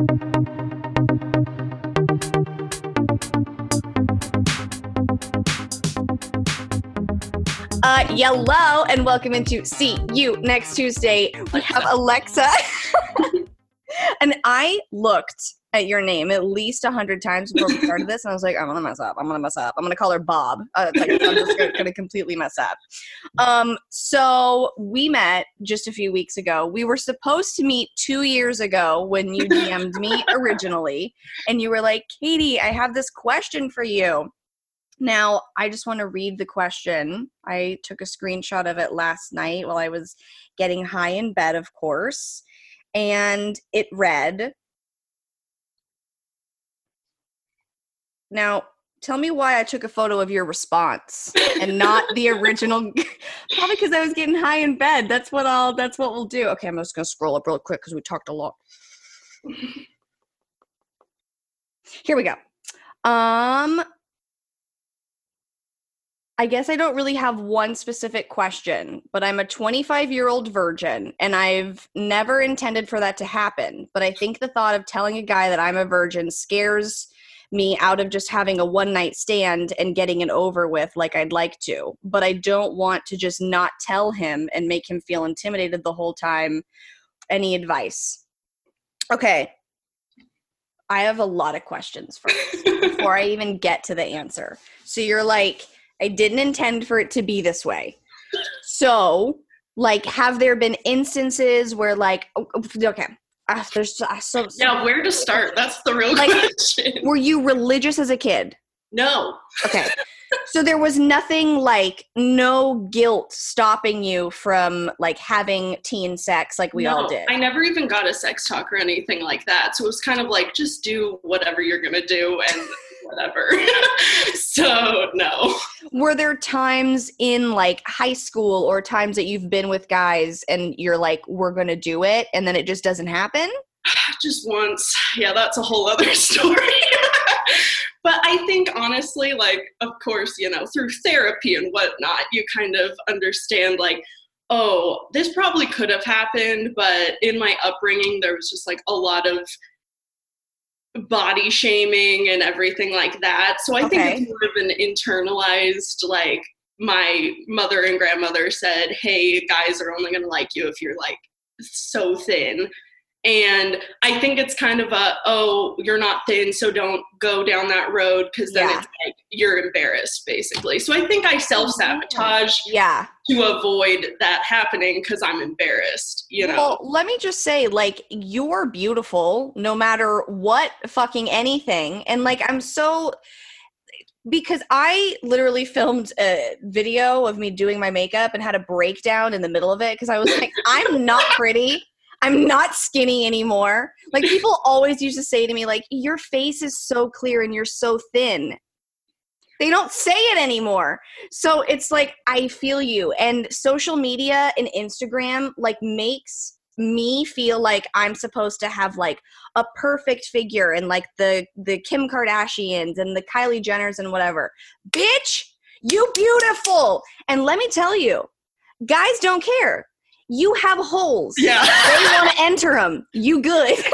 Uh, hello and welcome into See You next Tuesday. We have Alexa. and I looked at your name at least a hundred times before we started this, and I was like, I'm gonna mess up. I'm gonna mess up. I'm gonna call her Bob. Uh, like, I'm just gonna, gonna completely mess up. Um, so we met just a few weeks ago. We were supposed to meet two years ago when you DM'd me originally, and you were like, Katie, I have this question for you. Now, I just want to read the question. I took a screenshot of it last night while I was getting high in bed, of course. And it read Now, tell me why I took a photo of your response and not the original. Probably because I was getting high in bed. That's what I'll. That's what we'll do. Okay, I'm just gonna scroll up real quick because we talked a lot. Here we go. Um, I guess I don't really have one specific question, but I'm a 25 year old virgin and I've never intended for that to happen. But I think the thought of telling a guy that I'm a virgin scares me out of just having a one night stand and getting it over with like I'd like to. But I don't want to just not tell him and make him feel intimidated the whole time. Any advice? Okay. I have a lot of questions first before I even get to the answer. So you're like, I didn't intend for it to be this way. So, like, have there been instances where, like, okay, there's so, so yeah, where to start? That's the real like, question. Were you religious as a kid? No. Okay. so there was nothing like no guilt stopping you from like having teen sex like we no, all did. I never even got a sex talk or anything like that. So it was kind of like just do whatever you're gonna do and whatever. Were there times in like high school or times that you've been with guys and you're like, we're gonna do it, and then it just doesn't happen? Just once. Yeah, that's a whole other story. but I think honestly, like, of course, you know, through therapy and whatnot, you kind of understand like oh, this probably could have happened, but in my upbringing, there was just like a lot of body shaming and everything like that. So I okay. think it's more of an internalized like my mother and grandmother said, "Hey, guys are only going to like you if you're like so thin." And I think it's kind of a, oh, you're not thin, so don't go down that road because then yeah. it's like you're embarrassed, basically. So I think I self sabotage mm-hmm. yeah. to avoid that happening because I'm embarrassed, you know? Well, let me just say, like, you're beautiful no matter what fucking anything. And, like, I'm so because I literally filmed a video of me doing my makeup and had a breakdown in the middle of it because I was like, I'm not pretty. I'm not skinny anymore. Like people always used to say to me, like, your face is so clear and you're so thin. They don't say it anymore. So it's like I feel you. And social media and Instagram like makes me feel like I'm supposed to have like a perfect figure and like the the Kim Kardashians and the Kylie Jenners and whatever. Bitch, you beautiful. And let me tell you, guys don't care you have holes. Yeah. they want to enter them. You good.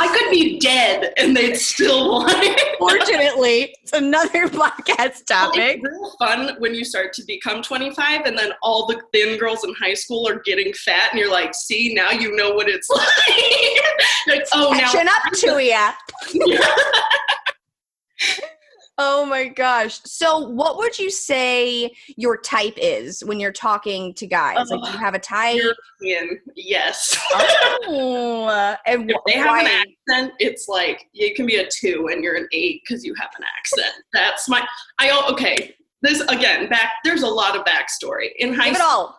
I could be dead and they'd still want it. Fortunately, it's another podcast topic. It's real fun when you start to become 25 and then all the thin girls in high school are getting fat and you're like, see, now you know what it's like. like oh, Catching now- up to you. Oh my gosh. So, what would you say your type is when you're talking to guys? like, do you have a type? European, yes. oh, and if they have an accent, it's like you can be a two and you're an eight because you have an accent. That's my. I okay. This again. Back. There's a lot of backstory in high school.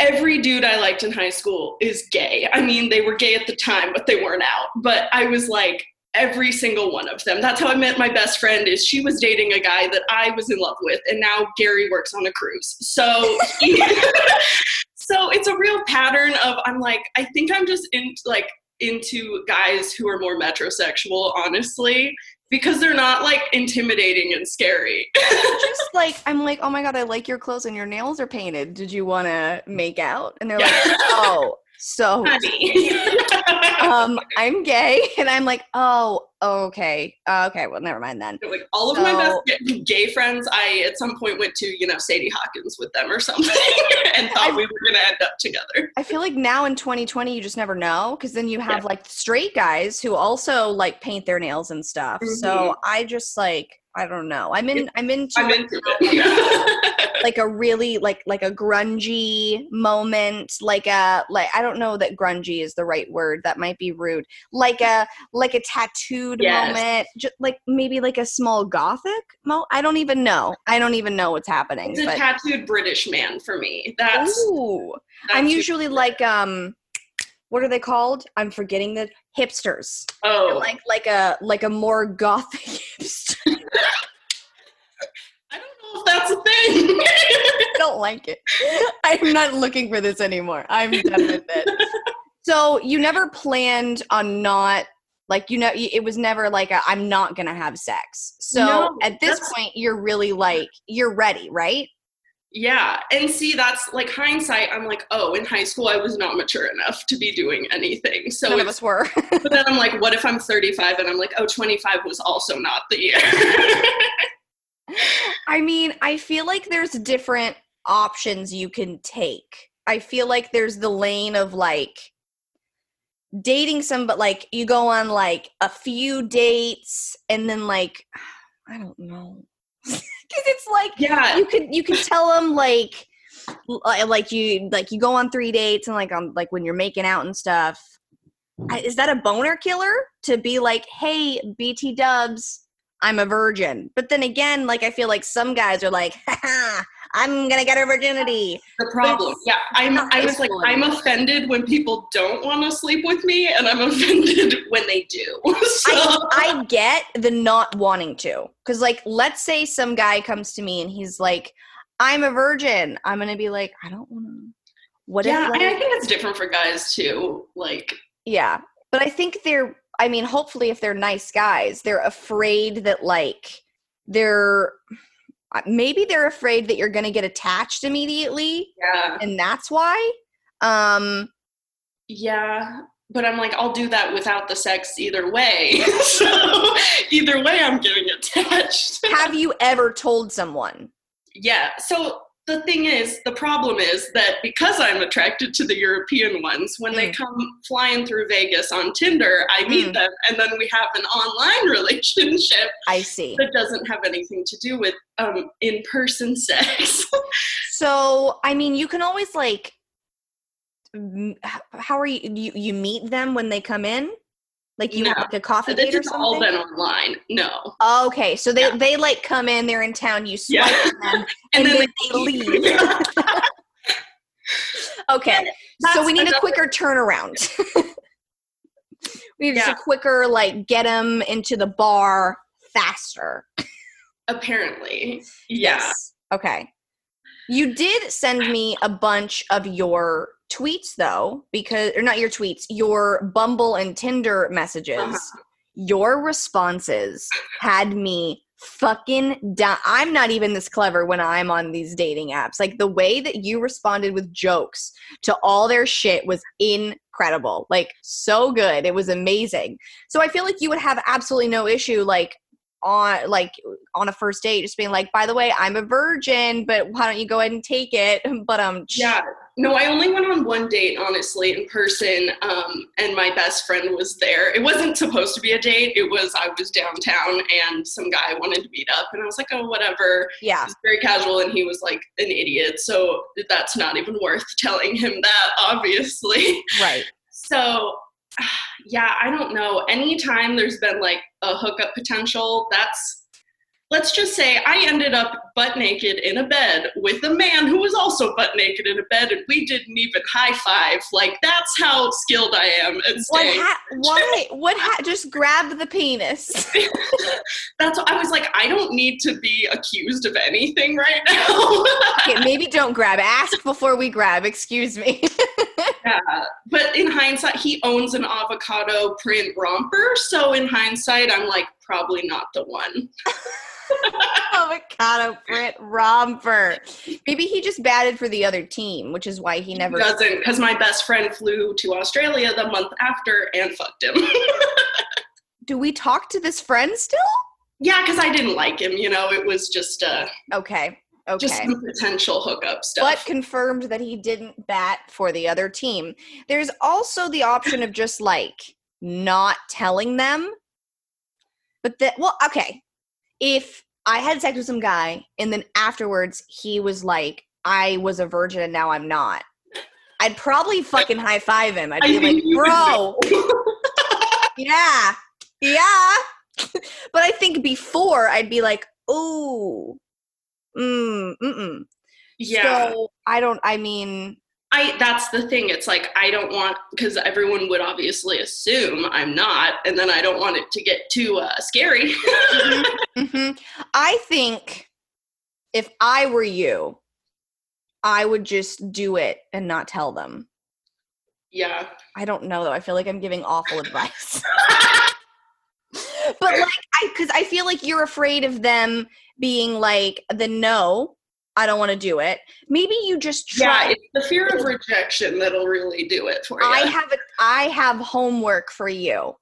Every dude I liked in high school is gay. I mean, they were gay at the time, but they weren't out. But I was like, every single one of them. That's how I met my best friend is she was dating a guy that I was in love with and now Gary works on a cruise. So he, so it's a real pattern of I'm like I think I'm just in like into guys who are more metrosexual honestly because they're not like intimidating and scary. just like I'm like, oh my god, I like your clothes and your nails are painted. Did you want to make out? And they're like, oh, So um, I'm gay, and I'm like, oh, okay, uh, okay. Well, never mind then. like all of my best gay friends, I at some point went to, you know, Sadie Hawkins with them or something and thought I- we were gonna end up together. I feel like now in 2020, you just never know because then you have like straight guys who also like paint their nails and stuff. So I just like I don't know. I'm in. I'm into I'm into it. like a really like like a grungy moment like a like i don't know that grungy is the right word that might be rude like a like a tattooed Yes. moment just like maybe like a small gothic mo i don't even know i don't even know what's happening It's a tattooed British man for me. That's, ooh i'm usually like um what are they called i'm forgetting the hipsters oh like like a like a more gothic hipster I don't know if that's a thing. I don't like it. I'm not looking for this anymore. I'm done with it. So you never planned on not like you know it was never like i I'm not gonna have sex. So No, at this point you're really like you're ready, right? Yeah. And see, that's like hindsight. I'm like, oh, in high school, I was not mature enough to be doing anything. So None of us were. But then I'm like, what if I'm 35 and I'm like, oh, 25 was also not the year. I mean, I feel like there's different options you can take. I feel like there's the lane of like dating some but like you go on like a few dates and then like I don't know. Cuz it's like yeah. you could you could tell them like uh, like you like you go on three dates and like on like when you're making out and stuff is that a boner killer to be like hey bt dubs i'm a virgin but then again like i feel like some guys are like Haha, i'm gonna get her virginity The problem. It's Yeah. I'm, I was like, I'm offended when people don't want to sleep with me, and I'm offended when they do. So, I, I get the not wanting to because like let's say some guy comes to me and he's like i'm a virgin i'm gonna be like i don't want to what yeah, if like, I, think it's different for guys too. Like, Yeah. But I think they're I mean, hopefully if they're nice guys, they're afraid that like they're maybe they're afraid that you're going to get attached immediately yeah, and that's why. Um yeah. But I'm like, I'll do that without the sex either way. so either way, I'm getting attached. have you ever told someone? Yeah. So the thing is, the problem is that because I'm attracted to the European ones, when they Mm. come flying through Vegas on Tinder, I meet Mm. them and then we have an online relationship I see. that doesn't have anything to do with um, in person sex. So, I mean, you can always like how are you you, you meet them when they come in? Like you have No. like a coffee date or has all something? been online. No. Okay, so they Yeah. they like come in, they're in town, you swipe Yeah. them, and, then, they leave. Okay, so we need a quicker turnaround. we need Yeah. a quicker, like, get them into the bar faster. Apparently. Yeah. Okay. You did send me a bunch of your tweets, though, because, or not your tweets, your Bumble and Tinder messages. Uh-huh. Your responses had me fucking down. I'm not even this clever when I'm on these dating apps. Like the way that you responded with jokes to all their shit was incredible. Like so good. It was amazing. So I feel like you would have absolutely no issue like on like on a first date just being like by the way i'm a virgin but why don't you go ahead and take it but um Yeah. No, I only went on one date, honestly, in person, um, and my best friend was there. It wasn't supposed to be a date. It was I was downtown, and some guy wanted to meet up, and I was like, oh, whatever. yeah It's very casual, and he was like an idiot, so that's not even worth telling him that, obviously. right So, yeah, I don't know. Anytime there's been like a hookup potential, that's let's just say I ended up butt naked in a bed with a man who was also butt naked in a bed, and we didn't even high five. Like that's how skilled I am at what staying. ha- why what ha- just grab the penis That's I was like, I don't need to be accused of anything right now. okay, maybe don't grab ask before we grab excuse me yeah, but in hindsight, he owns an avocado print romper, so in hindsight, I'm like, probably not the one. Avocado Britt Romper. Maybe he just batted for the other team, which is why he never. doesn't because my best friend flew to Australia the month after and fucked him. Do we talk to this friend still? yeah, because I didn't like him. You know, it was just uh, Okay. Okay. just some potential hookup stuff. but confirmed that he didn't bat for the other team. There's also the option of just like not telling them. But that, well, okay. If I had sex with some guy and then afterwards he was like, I was a virgin and now I'm not, I'd probably fucking high five him. I'd be think like, bro, yeah, yeah. but I think before I'd be like, ooh, mm, mm-mm. yeah. So I don't. I mean, I that's the thing. It's like I don't want because everyone would obviously assume I'm not, and then I don't want it to get too uh, scary. hmm I think if I were you, I would just do it and not tell them. yeah. I don't know though. I feel like I'm giving awful advice. but like, I because I feel like you're afraid of them being like the no. I don't want to do it. Maybe you just try. yeah, it's the fear of rejection that'll really do it for you. I have a, I have homework for you.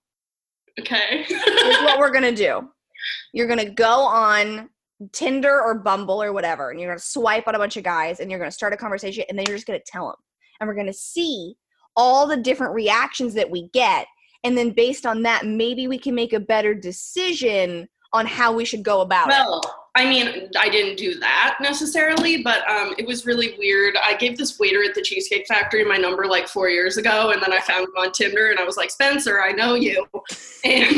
okay. Here's what we're gonna do. You're gonna go on Tinder or Bumble or whatever, and you're gonna swipe on a bunch of guys, and you're gonna start a conversation, and then you're just gonna tell them, and we're gonna see all the different reactions that we get, and then based on that, maybe we can make a better decision on how we should go about it. I mean, I didn't do that necessarily, but um, it was really weird. I gave this waiter at the Cheesecake Factory my number like four years ago, and then I found him on Tinder, and I was like, Spencer, I know you, and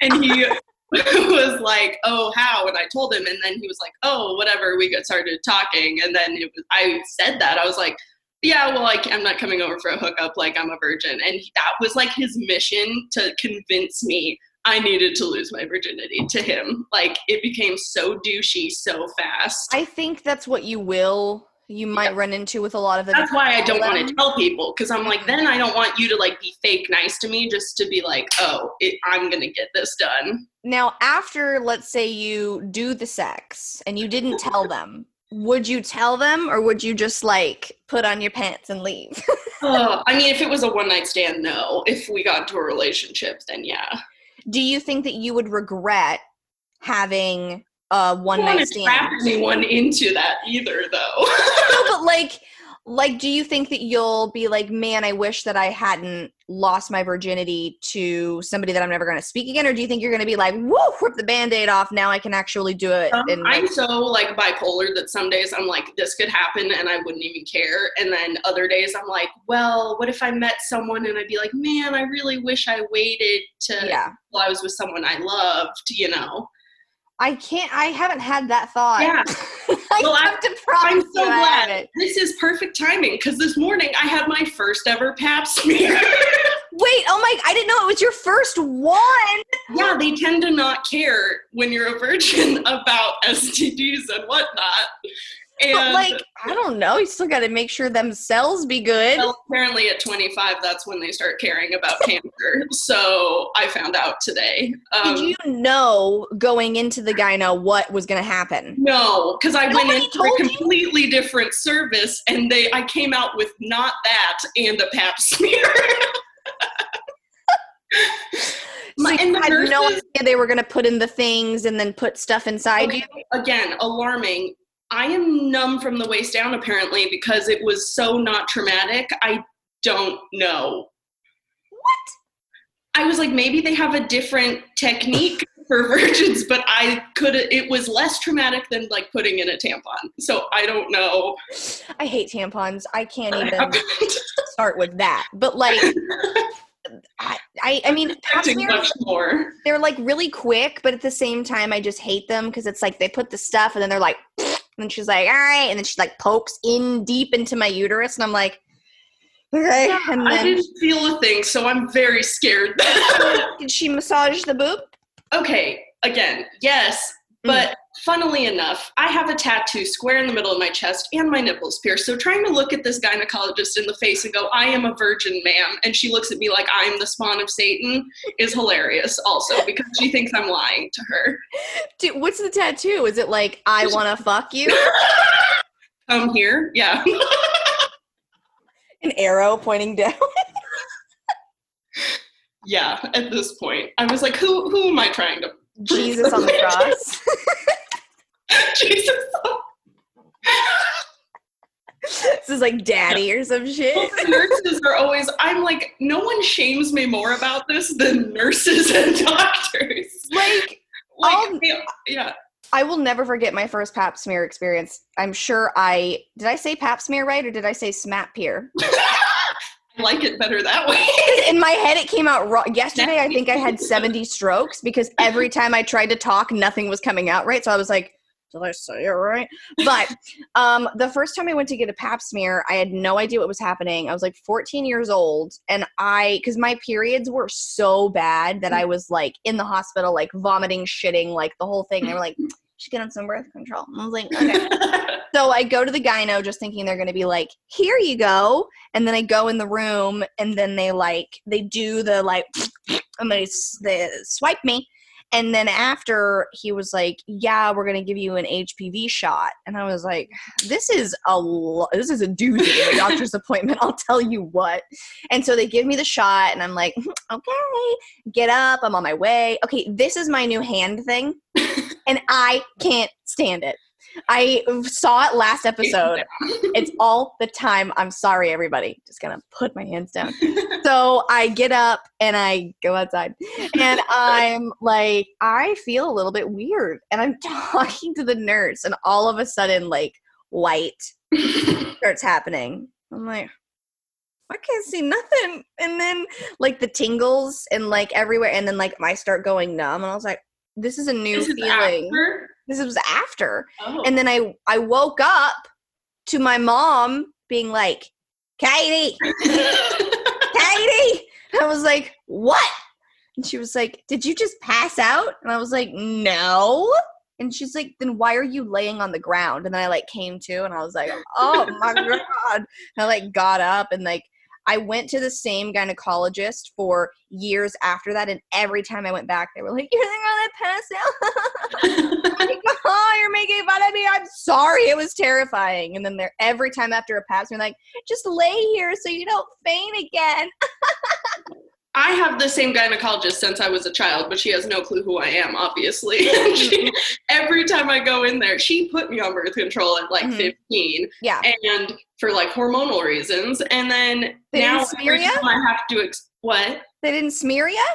and he was like, oh, how? And I told him, and then he was like, oh, whatever. We got started talking, and then was I said that I was like. Yeah, well, like I'm not coming over for a hookup. Like I'm a virgin, and that was like his mission to convince me I needed to lose my virginity to him. Like it became so douchey so fast. I think that's what you will. You might run into with a lot of the. That's why I don't want to tell people because I'm like, then I don't want you to like be fake nice to me just to be like, oh, it, I'm gonna get this done. Now, after let's say you do the sex and you didn't tell them, would you tell them or would you just like put on your pants and leave? oh, I mean, if it was a one night stand, no. If we got into a relationship, then yeah. Do you think that you would regret having a one I don't night want to trap anyone into that either, though. no, but like like do you think that you'll be like, man, I wish that I hadn't lost my virginity to somebody that I'm never gonna speak again? Or do you think you're gonna be like, woo, rip the band-aid off, now I can actually do it Um, and I'm so like bipolar that some days I'm like, this could happen and I wouldn't even care. And then other days I'm like, well, what if I met someone and I'd be like, man, I really wish I waited to yeah. while I was with someone I loved, you know? I can't I haven't had that thought. Yeah. I Well, have to promise I'm so glad. This is perfect timing because this morning I had my first ever pap smear. Wait, oh my I didn't know it was your first one. yeah, they tend to not care when you're a virgin about STDs and whatnot. And But like, I don't know. You still got to make sure them cells be good. Well, apparently at 25, that's when they start caring about cancer. So I found out today. Um, Did you know going into the gyno what was going to happen? No, because I Nobody went into a you? completely different service, and they I came out with not that and a Pap smear. My- so and you the had no idea they were going to put in the things and then put stuff inside Okay, you. again, alarming. I am numb from the waist down apparently because it was so not traumatic. I don't know. What? I was like, maybe they have a different technique for virgins, but I could. It was less traumatic than like putting in a tampon. So I don't know. I hate tampons. I can't even start with that. But like, I, I, I mean, pap Expecting smears, much more. they're like really quick, but at the same time, I just hate them because it's like they put the stuff and then they're like, and she's like, all right, and then she like pokes in deep into my uterus, and I'm like, okay, and I didn't feel a thing, so I'm very scared. did she massage the boob? okay, again, yes, Mm. Funnily enough, I have a tattoo square in the middle of my chest and my nipples pierced. So trying to look at this gynecologist in the face and go, I am a virgin, ma'am, and she looks at me like I'm the spawn of Satan is hilarious also because she thinks I'm lying to her. Dude, what's the tattoo? Is it like I want to fuck you? Come here. Yeah. An arrow pointing down. yeah, at this point. I was like, who who am I trying to Jesus on the cross. Jesus. this is like daddy or some shit. nurses are always I'm like, no one shames me more about this than nurses and doctors. Like, Like yeah. I will never forget my first pap smear experience. I'm sure I did I say pap smear right or did I say smap peer? I like it better that way. In my head it came out wrong. Yesterday I think I had 70 strokes because every time I tried to talk nothing was coming out right. So I was like, did I say it right? But um, the first time I went to get a pap smear, I had no idea what was happening. I was like 14 years old, and I, because my periods were so bad that I was like in the hospital, like vomiting, shitting, like the whole thing. They were like, "She's getting on some birth control." And I was like, "Okay." so I go to the gyno just thinking they're going to be like, "Here you go," and then I go in the room, and then they like they do the like, and they they swipe me. And then after he was like, "Yeah, we're gonna give you an HPV shot," and I was like, "This is a lo- this is a doozy of a doctor's appointment. I'll tell you what." And so they give me the shot, and I'm like, "Okay, get up. I'm on my way." Okay, this is my new hand thing, and I can't stand it. I saw it last episode. It's all the time. I'm sorry, everybody. Just gonna put my hands down. So I get up and I go outside, and I'm like, I feel a little bit weird, and I'm talking to the nurse, and all of a sudden, like, white starts happening. I'm like, I can't see nothing, and then like the tingles and like everywhere, and then like I start going numb, and I was like, this is a new This is feeling. after? This was after Oh. and then I I woke up to my mom being like, "Katie, Katie," I was like, "What?" And she was like, "Did you just pass out?" And I was like, "No." And she's like, "Then why are you laying on the ground?" And then I like came to, and I was like, "Oh my god!" And I like got up and like. I went to the same gynecologist for years after that, and every time I went back, they were like, "You're gonna pass out." oh, you're making fun of me. I'm sorry. It was terrifying. And then they're every time after a pass, they're like, just lay here so you don't faint again. I have the same gynecologist since I was a child, but she has no clue who I am, obviously. She- every time I go in there, she put me on birth control at like Mhm. 15 Yeah. and for like hormonal reasons. And then They now every time I have to, ex- what? They didn't smear you?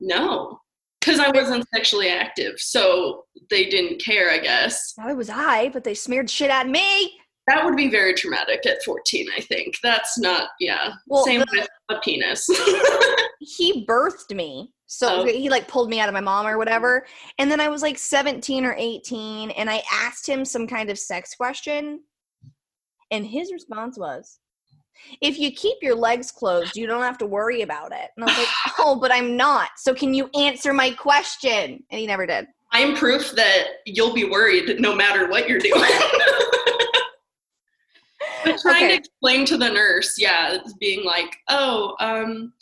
No. Because I wasn't sexually active, so they didn't care, I guess. It was I, but they smeared shit at me. That would be very traumatic at 14, I think. That's not, yeah. Well, Same the- with a penis. He birthed me. So Oh. he like pulled me out of my mom or whatever. And then I was like 17 or 18 and I asked him some kind of sex question. And his response was, if you keep your legs closed, you don't have to worry about it. And I was like, oh, but I'm not. So can you answer my question? And he never did. I'm proof that you'll be worried no matter what you're doing. but trying Okay. to explain to the nurse, yeah, it's being like, oh, um,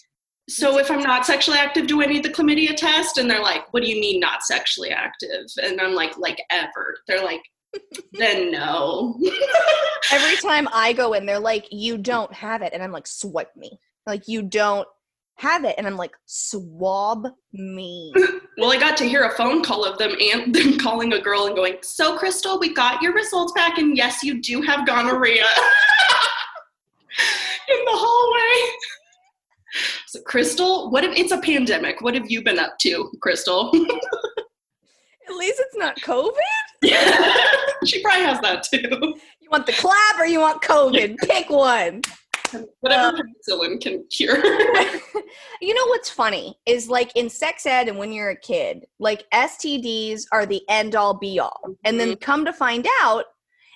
so if I'm not sexually active, do I need the chlamydia test? And they're like, what do you mean not sexually active? And I'm like, like ever. They're like, then no. Every time I go in, they're like, you don't have it. And I'm like, swipe me. Like, you don't have it. And I'm like, swab me. well, I got to hear a phone call of them and them calling a girl and going, so Crystal, we got your results back, and yes, you do have gonorrhea. In the hallway. So, Crystal, what if it's a pandemic? What have you been up to, Crystal? At least it's not COVID. she probably has that too. You want the clap or you want COVID? Pick one. Whatever um, penicillin can cure. you know what's funny is like in sex ed and when you're a kid, like STDs are the end all be all. And then mm-hmm. come to find out,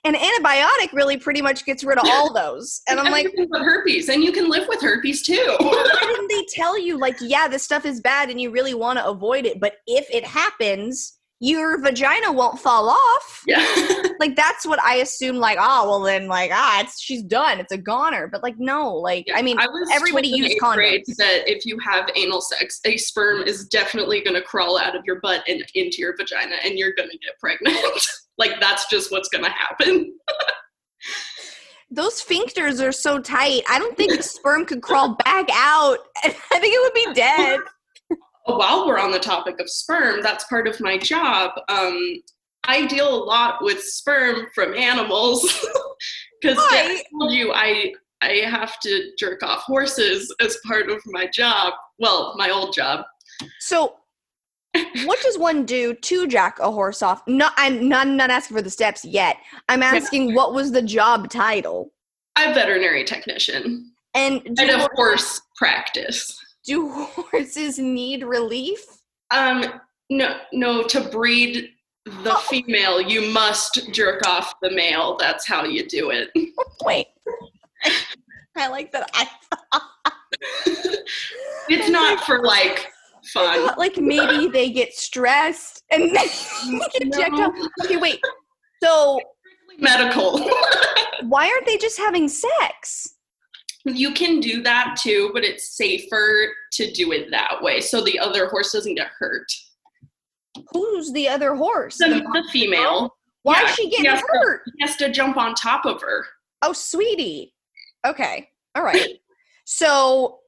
an antibiotic really pretty much gets rid of all those. And I'm like, herpes, and you can live with herpes too. why didn't they tell you, like, yeah, this stuff is bad and you really want to avoid it, but if it happens, your vagina won't fall off. Yeah. Like that's what I assume. Like, oh well, then like ah, it's she's done. It's a goner. But like, no. Like, I mean, I everybody told in use eighth grade condoms. that if you have anal sex, a sperm is definitely going to crawl out of your butt and into your vagina, and you're going to get pregnant. Like that's just what's going to happen. those sphincters are so tight. I don't think sperm could crawl back out. I think it would be dead. While we're on the topic of sperm, that's part of my job. Um, I deal a lot with sperm from animals because I told you I I have to jerk off horses as part of my job. Well, my old job. So, what does one do to jack a horse off? No, I'm not, not asking for the steps yet. I'm asking what was the job title, I'm a veterinary technician. and do, And of hor- horse practice. do horses need relief? Um, no, no. To breed the Oh. female, you must jerk off the male. That's how you do it. Wait, I like that. I It's not for like fun. thought, like maybe they get stressed and they mm, get jacked No. off. Okay, wait. So Medical. why aren't they just having sex? you can do that too, but it's safer to do it that way, so the other horse doesn't get hurt. Who's the other horse? The, the female Why yeah, is she getting hurt? to- hurt? has to jump on top of her. Oh, sweetie. Okay. All right. So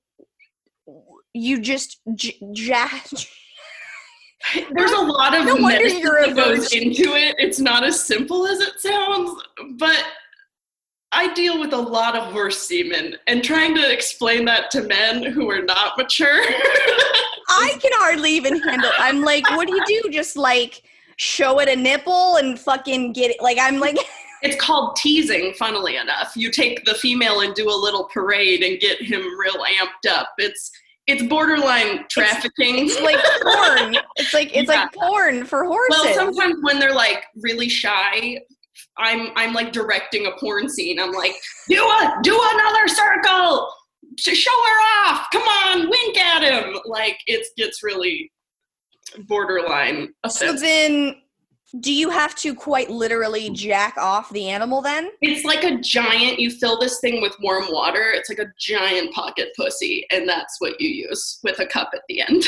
you just j- jack. There's a lot of No wonder you're that goes into it. It's not as simple as it sounds, but I deal with a lot of horse semen, and trying to explain that to men who are not mature. I can hardly even handle. I'm like, what do you do? Just like show it a nipple and fucking get it? Like I'm like, it's called teasing, funnily enough. You take the female and do a little parade and get him real amped up. It's it's borderline trafficking. it's like porn. It's like it's like porn for horses. well, sometimes when they're like really shy, I'm I'm like directing a porn scene. I'm like, do a do another circle. to Show her off. Come on, wink at him. Like it gets really borderline so then, do you have to quite literally jack off the animal then? It's like a giant. You fill this thing with warm water. It's like a giant pocket pussy, and that's what you use with a cup at the end.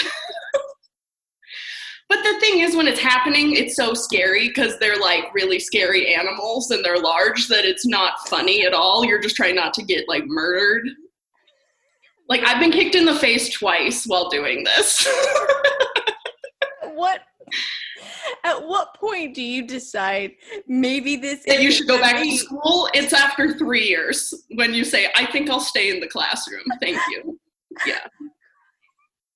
but the thing is, when it's happening, it's so scary because they're like really scary animals and they're large that it's not funny at all. You're just trying not to get like murdered. Like I've been kicked in the face twice while doing this. What? At what point do you decide maybe this that you should go back to school. It's after three years when you say, "I think I'll stay in the classroom." Thank you. Yeah.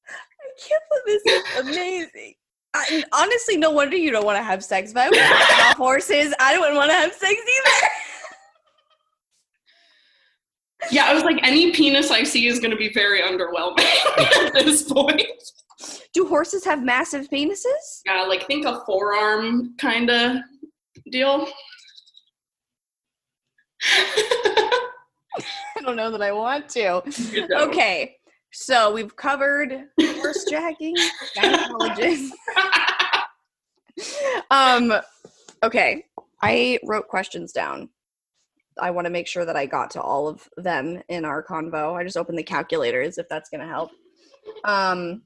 I can't believe this is amazing. I, honestly, no wonder you don't want to have sex. If I horses, I wouldn't want to have sex either. Yeah, I was like, any penis I see is going to be very underwhelming at this point. Do horses have massive penises? Yeah, like think a forearm kind of deal. I don't know that I want to. Okay, so we've covered horse jacking, gynecologist. um, okay, I wrote questions down. I want to make sure that I got to all of them in our convo. I just opened the calculators if that's going to help. Um,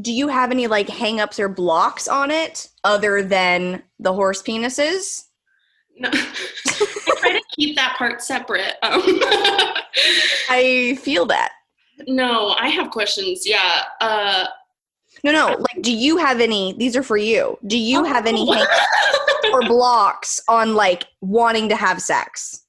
do you have any like hangups or blocks on it other than the horse penises? No. I try to keep that part separate. Um, I feel that. no, I have questions. Yeah. Uh, No, no. Like, do you have any? These are for you. Do you have any hangups or blocks on like wanting to have sex?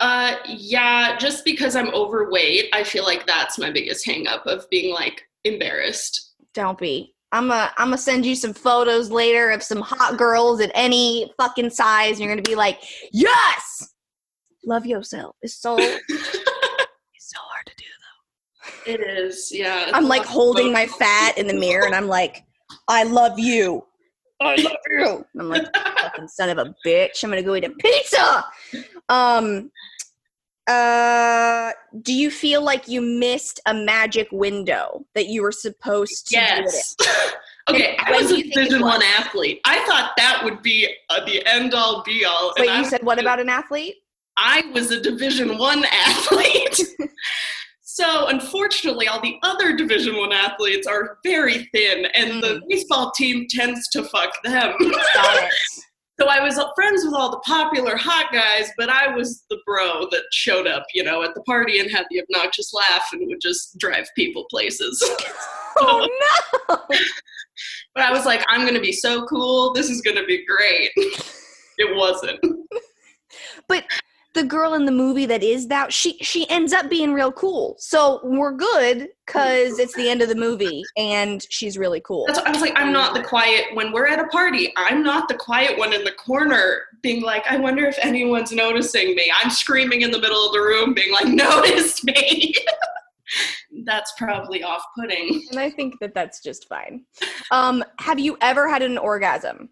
Uh, yeah, just because I'm overweight, I feel like that's my biggest hang up of being like embarrassed. Don't be. I'm a. I'm gonna send you some photos later of some hot girls at any fucking size, and you're gonna be like, yes. Love yourself. It's so. it's so hard to do. Though. It is, yeah. I'm like holding my fat in the mirror, and I'm like, I love you. I love you. I'm like, fucking son of a bitch. I'm gonna go eat a pizza. Um, Uh, do you feel like you missed a magic window that you were supposed to do it in? Yes. okay, I was a you think it Division One athlete. I thought that would be uh, the end all be all. Wait, and you said what about an athlete? I was a Division One athlete. so unfortunately, all the other Division One athletes are very thin, and the baseball team tends to fuck them. So I was friends with all the popular hot guys, but I was the bro that showed up, you know, at the party and had the obnoxious laugh and would just drive people places. Oh no! but I was like, I'm gonna be so cool. This is gonna be great. it wasn't. But the girl in the movie that is that she she ends up being real cool. So we're good because it's the end of the movie and she's really cool. That's I was like, I'm not the quiet when we're at a party. I'm not the quiet one in the corner, being like, I wonder if anyone's noticing me. I'm screaming in the middle of the room, being like, notice me. That's probably off-putting. And I think that that's just fine. Um, have you ever had an orgasm?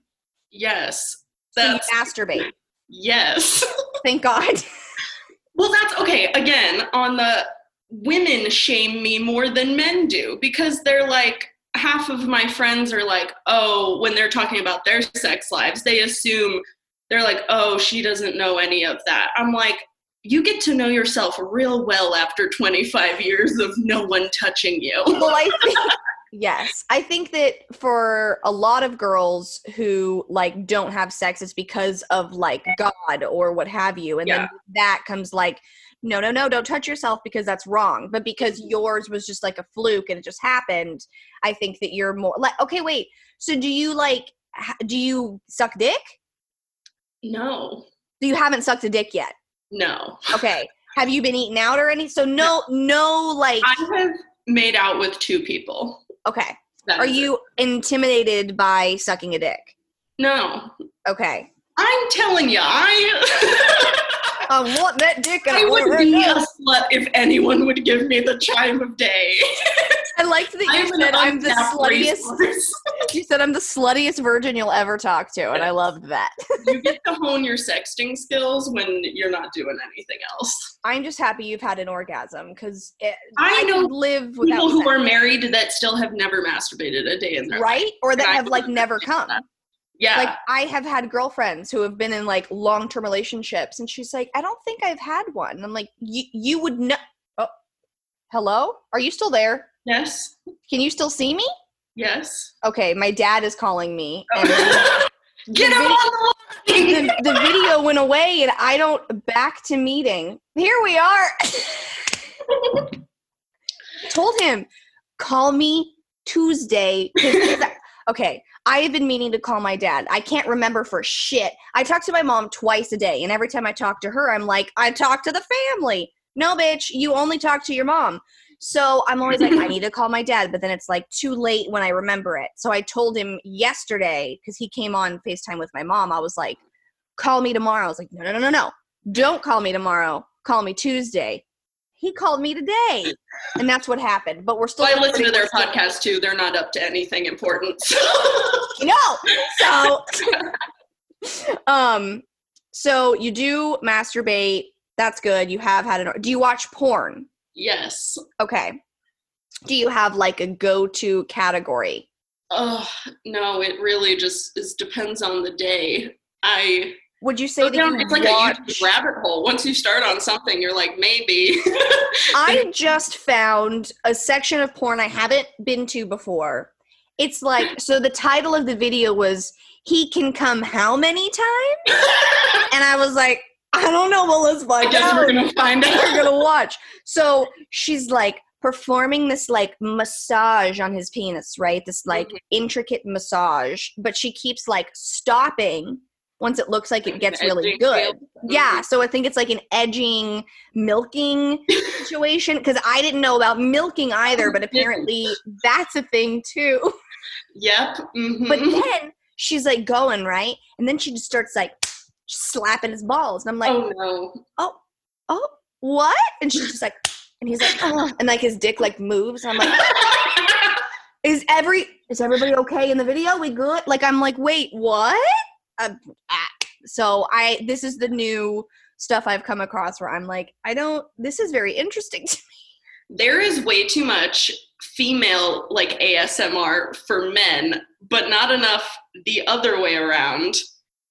Yes, that's masturbate. yes. Thank God. Well, that's okay. Again, on the women shame me more than men do because they're like, half of my friends are like, oh, when they're talking about their sex lives, they assume they're like, oh, she doesn't know any of that. I'm like, you get to know yourself real well after 25 years of no one touching you. well, I think yes, I think that for a lot of girls who like don't have sex, it's because of like God or what have you, and then that comes like. No, no, no, don't touch yourself because that's wrong. But because mm-hmm. yours was just like a fluke and it just happened, I think that you're more like, okay, wait. So do you like, do you suck dick? No, So You haven't sucked a dick yet. no. Okay. Have you been eaten out or any? So no, no, like, I have made out with two people. Okay. Are you intimidated by sucking a dick? No. Okay. I'm telling you, I. I want that dick. I would be a slut if anyone would give me the chime of day. I liked that you I'm said I'm the sluttiest. You said I'm the sluttiest virgin you'll ever talk to, and I loved that. you get to hone your sexting skills when you're not doing anything else. I'm just happy you've had an orgasm because I know could live without People who sex, are married that still have never masturbated a day in their life. right, or that have like never that. come. Yeah. Like I have had girlfriends who have been in like long term relationships, and she's like, I don't think I've had one. And I'm like, you you would know. Oh, hello, are you still there? Yes. Can you still see me? Yes. Okay, my dad is calling me, and Get him on the line. the, the video went away, and I don't back to meeting. Here we are. Told him, call me Tuesday. okay, I have been meaning to call my dad. I can't remember for shit. I talk to my mom twice a day, and every time I talk to her, I'm like, I talk to the family. No, bitch, you only talk to your mom. So I'm always like, I need to call my dad, but then it's like too late when I remember it. So I told him yesterday because he came on FaceTime with my mom. I was like, call me tomorrow. I was like, no, no, no, no, no. Don't call me tomorrow. Call me Tuesday. He called me today. And that's what happened. But we're still Well, I listen to their podcast too. They're not up to anything important. No. So um so you do masturbate. That's good. You have had an do you watch porn? Yes. Okay. Do you have like a go-to category? Oh no, it really just is depends on the day. I Would you say go that down, you it's like watch a rabbit hole. Once you start on something, you're like maybe. I just found a section of porn I haven't been to before. It's like so the title of the video was he can come how many times? And I was like, I don't know, well let's I guess out. we're gonna find we're gonna watch. So she's like performing this like massage on his penis, right? This like Mhm. intricate massage, but she keeps like stopping once it looks like it gets really good. Yeah, so I think it's like an edging, milking situation because I didn't know about milking either, but apparently that's a thing too. Yep. mhm. But then she's like going right, and then she just starts like slapping his balls, and I'm like, oh no. oh, oh, what? And she's just like, and he's like, oh, and like his dick like moves. And I'm like, is every is everybody okay in the video? We good? Like I'm like, wait, what? Uh, ah. So I this is the new stuff I've come across where I'm like, I don't. This is very interesting to me. There is way too much female like ASMR for men, but not enough the other way around.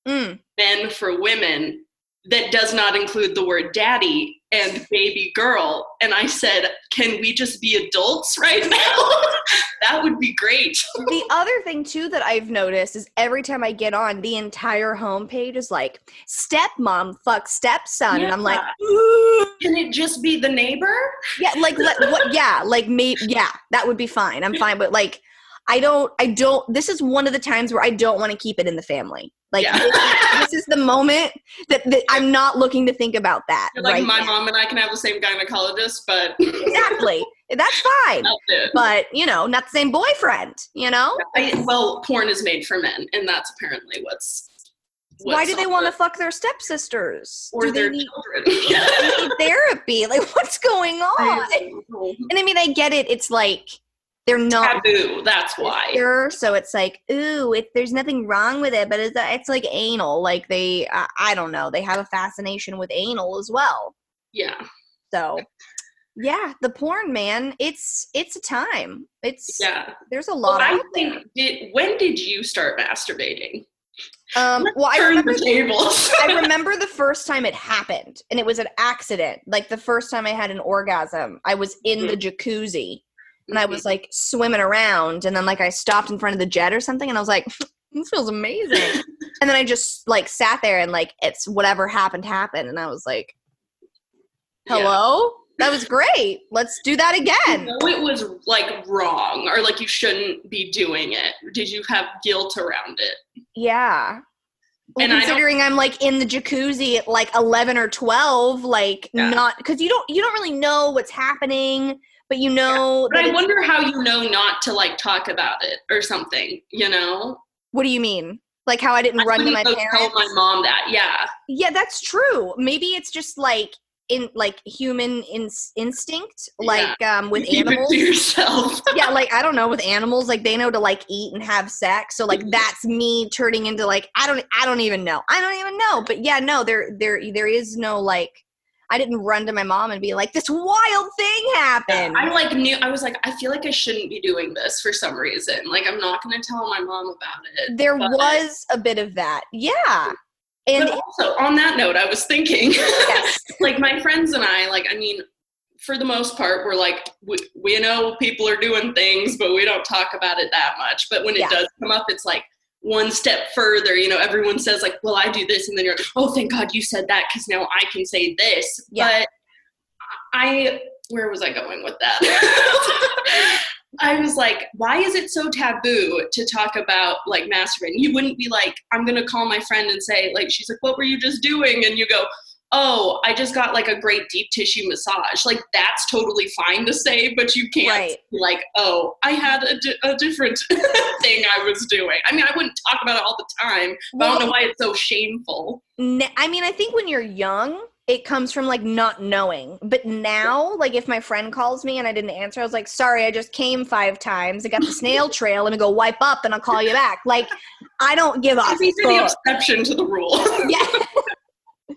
Mm. Men for women that does not include the word daddy and baby girl. And I said, can we just be adults right now? that would be great. the other thing too that I've noticed is every time I get on, the entire homepage is like stepmom fuck stepson, and I'm like, Yeah. Can it just be the neighbor? yeah, like let, what? Yeah, like me, yeah, that would be fine. I'm fine, but like. I don't, I don't, this is one of the times where I don't want to keep it in the family. Like, Yeah. this, this is the moment that, that I'm not looking to think about that. Like right my now. mom and I can have the same gynecologist, but Exactly. That's fine. that's. But, you know, not the same boyfriend, you know? I, well, porn is made for men, and that's apparently what's. Why do they want to fuck their stepsisters? or do their need, children? they need therapy? Like, what's going on? And I mean, I get it. It's like they're not Taboo. That's why. sure, so it's like, ooh, it, there's nothing wrong with it, but it's it's like anal. Like they, I, I don't know, they have a fascination with anal as well. Yeah. So, yeah, the porn man, it's it's a time. It's Yeah. there's a Well, lot I out there. think did when did you start masturbating? Um, well, I remember the tables. I remember the first time it happened, and it was an accident. Like the first time I had an orgasm, I was in the jacuzzi, and I was like swimming around, and then like I stopped in front of the jet or something, and I was like, "This feels amazing." and then I just like sat there, and like it's whatever happened happened, and I was like, Yeah. "Hello." That was great. Let's do that again. No, it was like wrong or like you shouldn't be doing it. Did you have guilt around it? Yeah. Well, And considering I'm like in the jacuzzi at like 11 or 12, like Yeah. not because you don't you don't really know what's happening, but you know But I wonder how you know not to like talk about it or something, you know? what do you mean? Like how I didn't I run to my parents? tell my mom that. Yeah. Yeah, that's true. Maybe it's just like in like human ins instinct, Yeah. like um with Keep animals. yourself. yeah, like I don't know, with animals, like they know to like eat and have sex. So like that's me turning into like I don't I don't even know. I don't even know. But yeah, no, there there there is no like I didn't run to my mom and be like, this wild thing happened. I like knew I was like, I feel like I shouldn't be doing this for some reason. Like I'm not gonna tell my mom about it. there but- was a bit of that. Yeah. And But also on that note, I was thinking yes. like my friends and I, like, I mean, for the most part, we're like, we, we know people are doing things, but we don't talk about it that much. But when it Yeah. does come up, it's like one step further. You know, everyone says, like, well, I do this. And then you're, like, oh, thank God you said that because now I can say this. Yeah. But I, where was I going with that? I was like, why is it so taboo to talk about like masturbating? You wouldn't be like, I'm gonna call my friend and say, like, she's like, what were you just doing? And you go, oh, I just got like a great deep tissue massage. Like, that's totally fine to say, but you can't Right. like, oh, I had a, di- a different thing I was doing. I mean, I wouldn't talk about it all the time, but I don't know why it's so shameful. N- I mean, I think when you're young, it comes from like not knowing. But now, like if my friend calls me and I didn't answer, I was like, sorry, I just came five times. I got the snail trail. Let me go wipe up and I'll call you back. Like, I don't give a These are the exception to the rule. Yeah.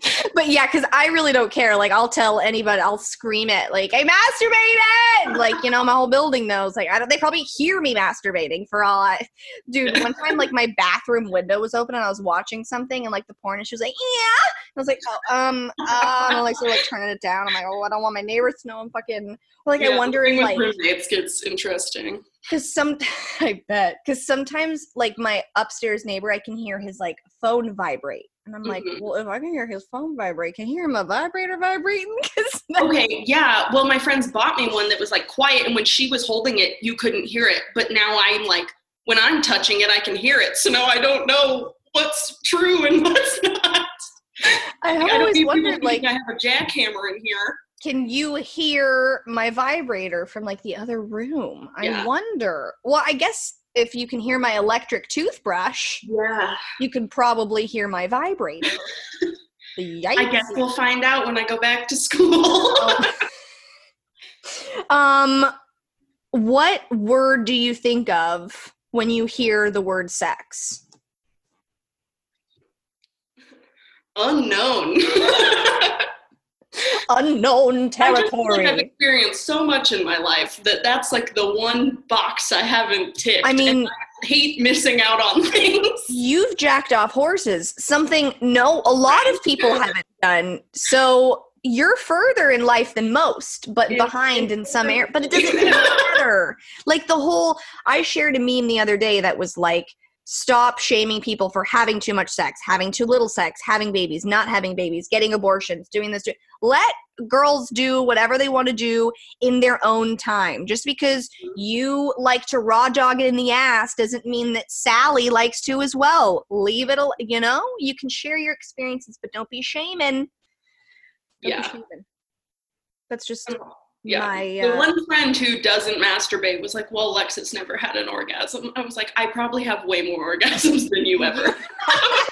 but yeah, because I really don't care. Like, I'll tell anybody, I'll scream it, like, I masturbated. Like, you know, my whole building knows. Like, I don't, they probably hear me masturbating for all I, dude. One time, like, my bathroom window was open and I was watching something and like the porn, and she was like, yeah. I was like, oh, um, uh, and I'm like, so like turning it down. I'm like, oh, I don't want my neighbors to know I'm fucking. Like, Yeah, I wonder if like roommates gets interesting. Because some i bet because sometimes like my upstairs neighbor i can hear his like phone vibrate and i'm like Mhm. well if i can hear his phone vibrate can you hear my vibrator vibrating because Okay, yeah. Well, my friends bought me one that was like quiet, and when she was holding it, you couldn't hear it. But now I'm like, when I'm touching it, I can hear it. So now I don't know what's true and what's not. i Like, always wondered like I have a jackhammer in here. Can you hear my vibrator from like the other room i Yeah. wonder well i guess if you can hear my electric toothbrush Yeah. you can probably hear my vibrator Yikes. I guess we'll find out when I go back to school. um what word do you think of when you hear the word sex Unknown. Unknown I just territory. like I've experienced so much in my life that that's like the one box I haven't ticked. I mean, I hate missing out on things. you've jacked off horses, something no, a lot of people haven't done. So you're further in life than most, but behind in some areas. But it doesn't matter. Like the whole, I shared a meme the other day that was like, stop shaming people for having too much sex, having too little sex, having babies, not having babies, getting abortions, doing this. do- Let girls do whatever they want to do in their own time. Just because you like to raw dog it in the ass doesn't mean that Sally likes to as well. Leave it, al- you know, you can share your experiences, but don't be shaming. Don't be Yeah. shaming. That's just Yeah. my. The Uh, one friend who doesn't masturbate was like, Well, Alexis never had an orgasm. I was like, I probably have way more orgasms than you ever.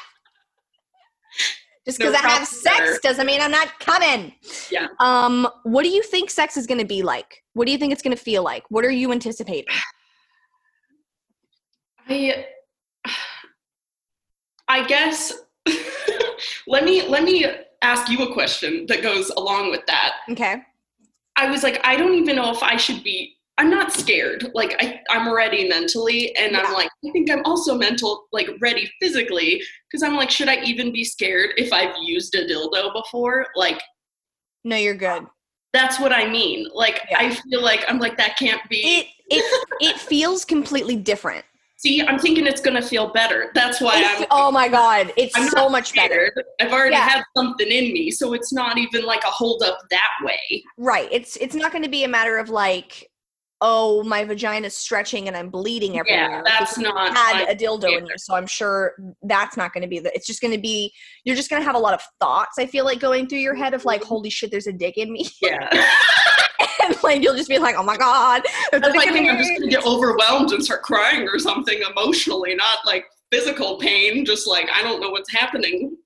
just no because I have sex there. doesn't mean I'm not coming. Yeah. Um. What do you think sex is going to be like? What do you think it's going to feel like? What are you anticipating? I I guess let me let me ask you a question that goes along with that. Okay. I was like, I don't even know if I should be. I'm not scared. Like I, I'm ready mentally, and Yeah. I'm like, I think I'm also mental, like ready physically, because I'm like, should I even be scared if I've used a dildo before? Like No, you're good. that's what I mean. Like Yeah. I feel like I'm like that can't be. It it it feels completely different. See, I'm thinking it's gonna feel better. That's why It- I'm. oh my god, it's I'm so much better. I've already Yeah. had something in me, so it's not even like a hold up that way. Right. It's it's not going to be a matter of like, oh, my vagina's stretching and I'm bleeding everywhere. Yeah, that's not. had a dildo in you, so I'm sure that's not going to be the. It's just going to be you're just going to have a lot of thoughts. I feel like going through your head of like, holy shit, there's a dick in me, yeah. and like you'll just be like, oh my god. That's like I'm just gonna get overwhelmed and start crying or something emotionally, not like physical pain. Just like I don't know what's happening.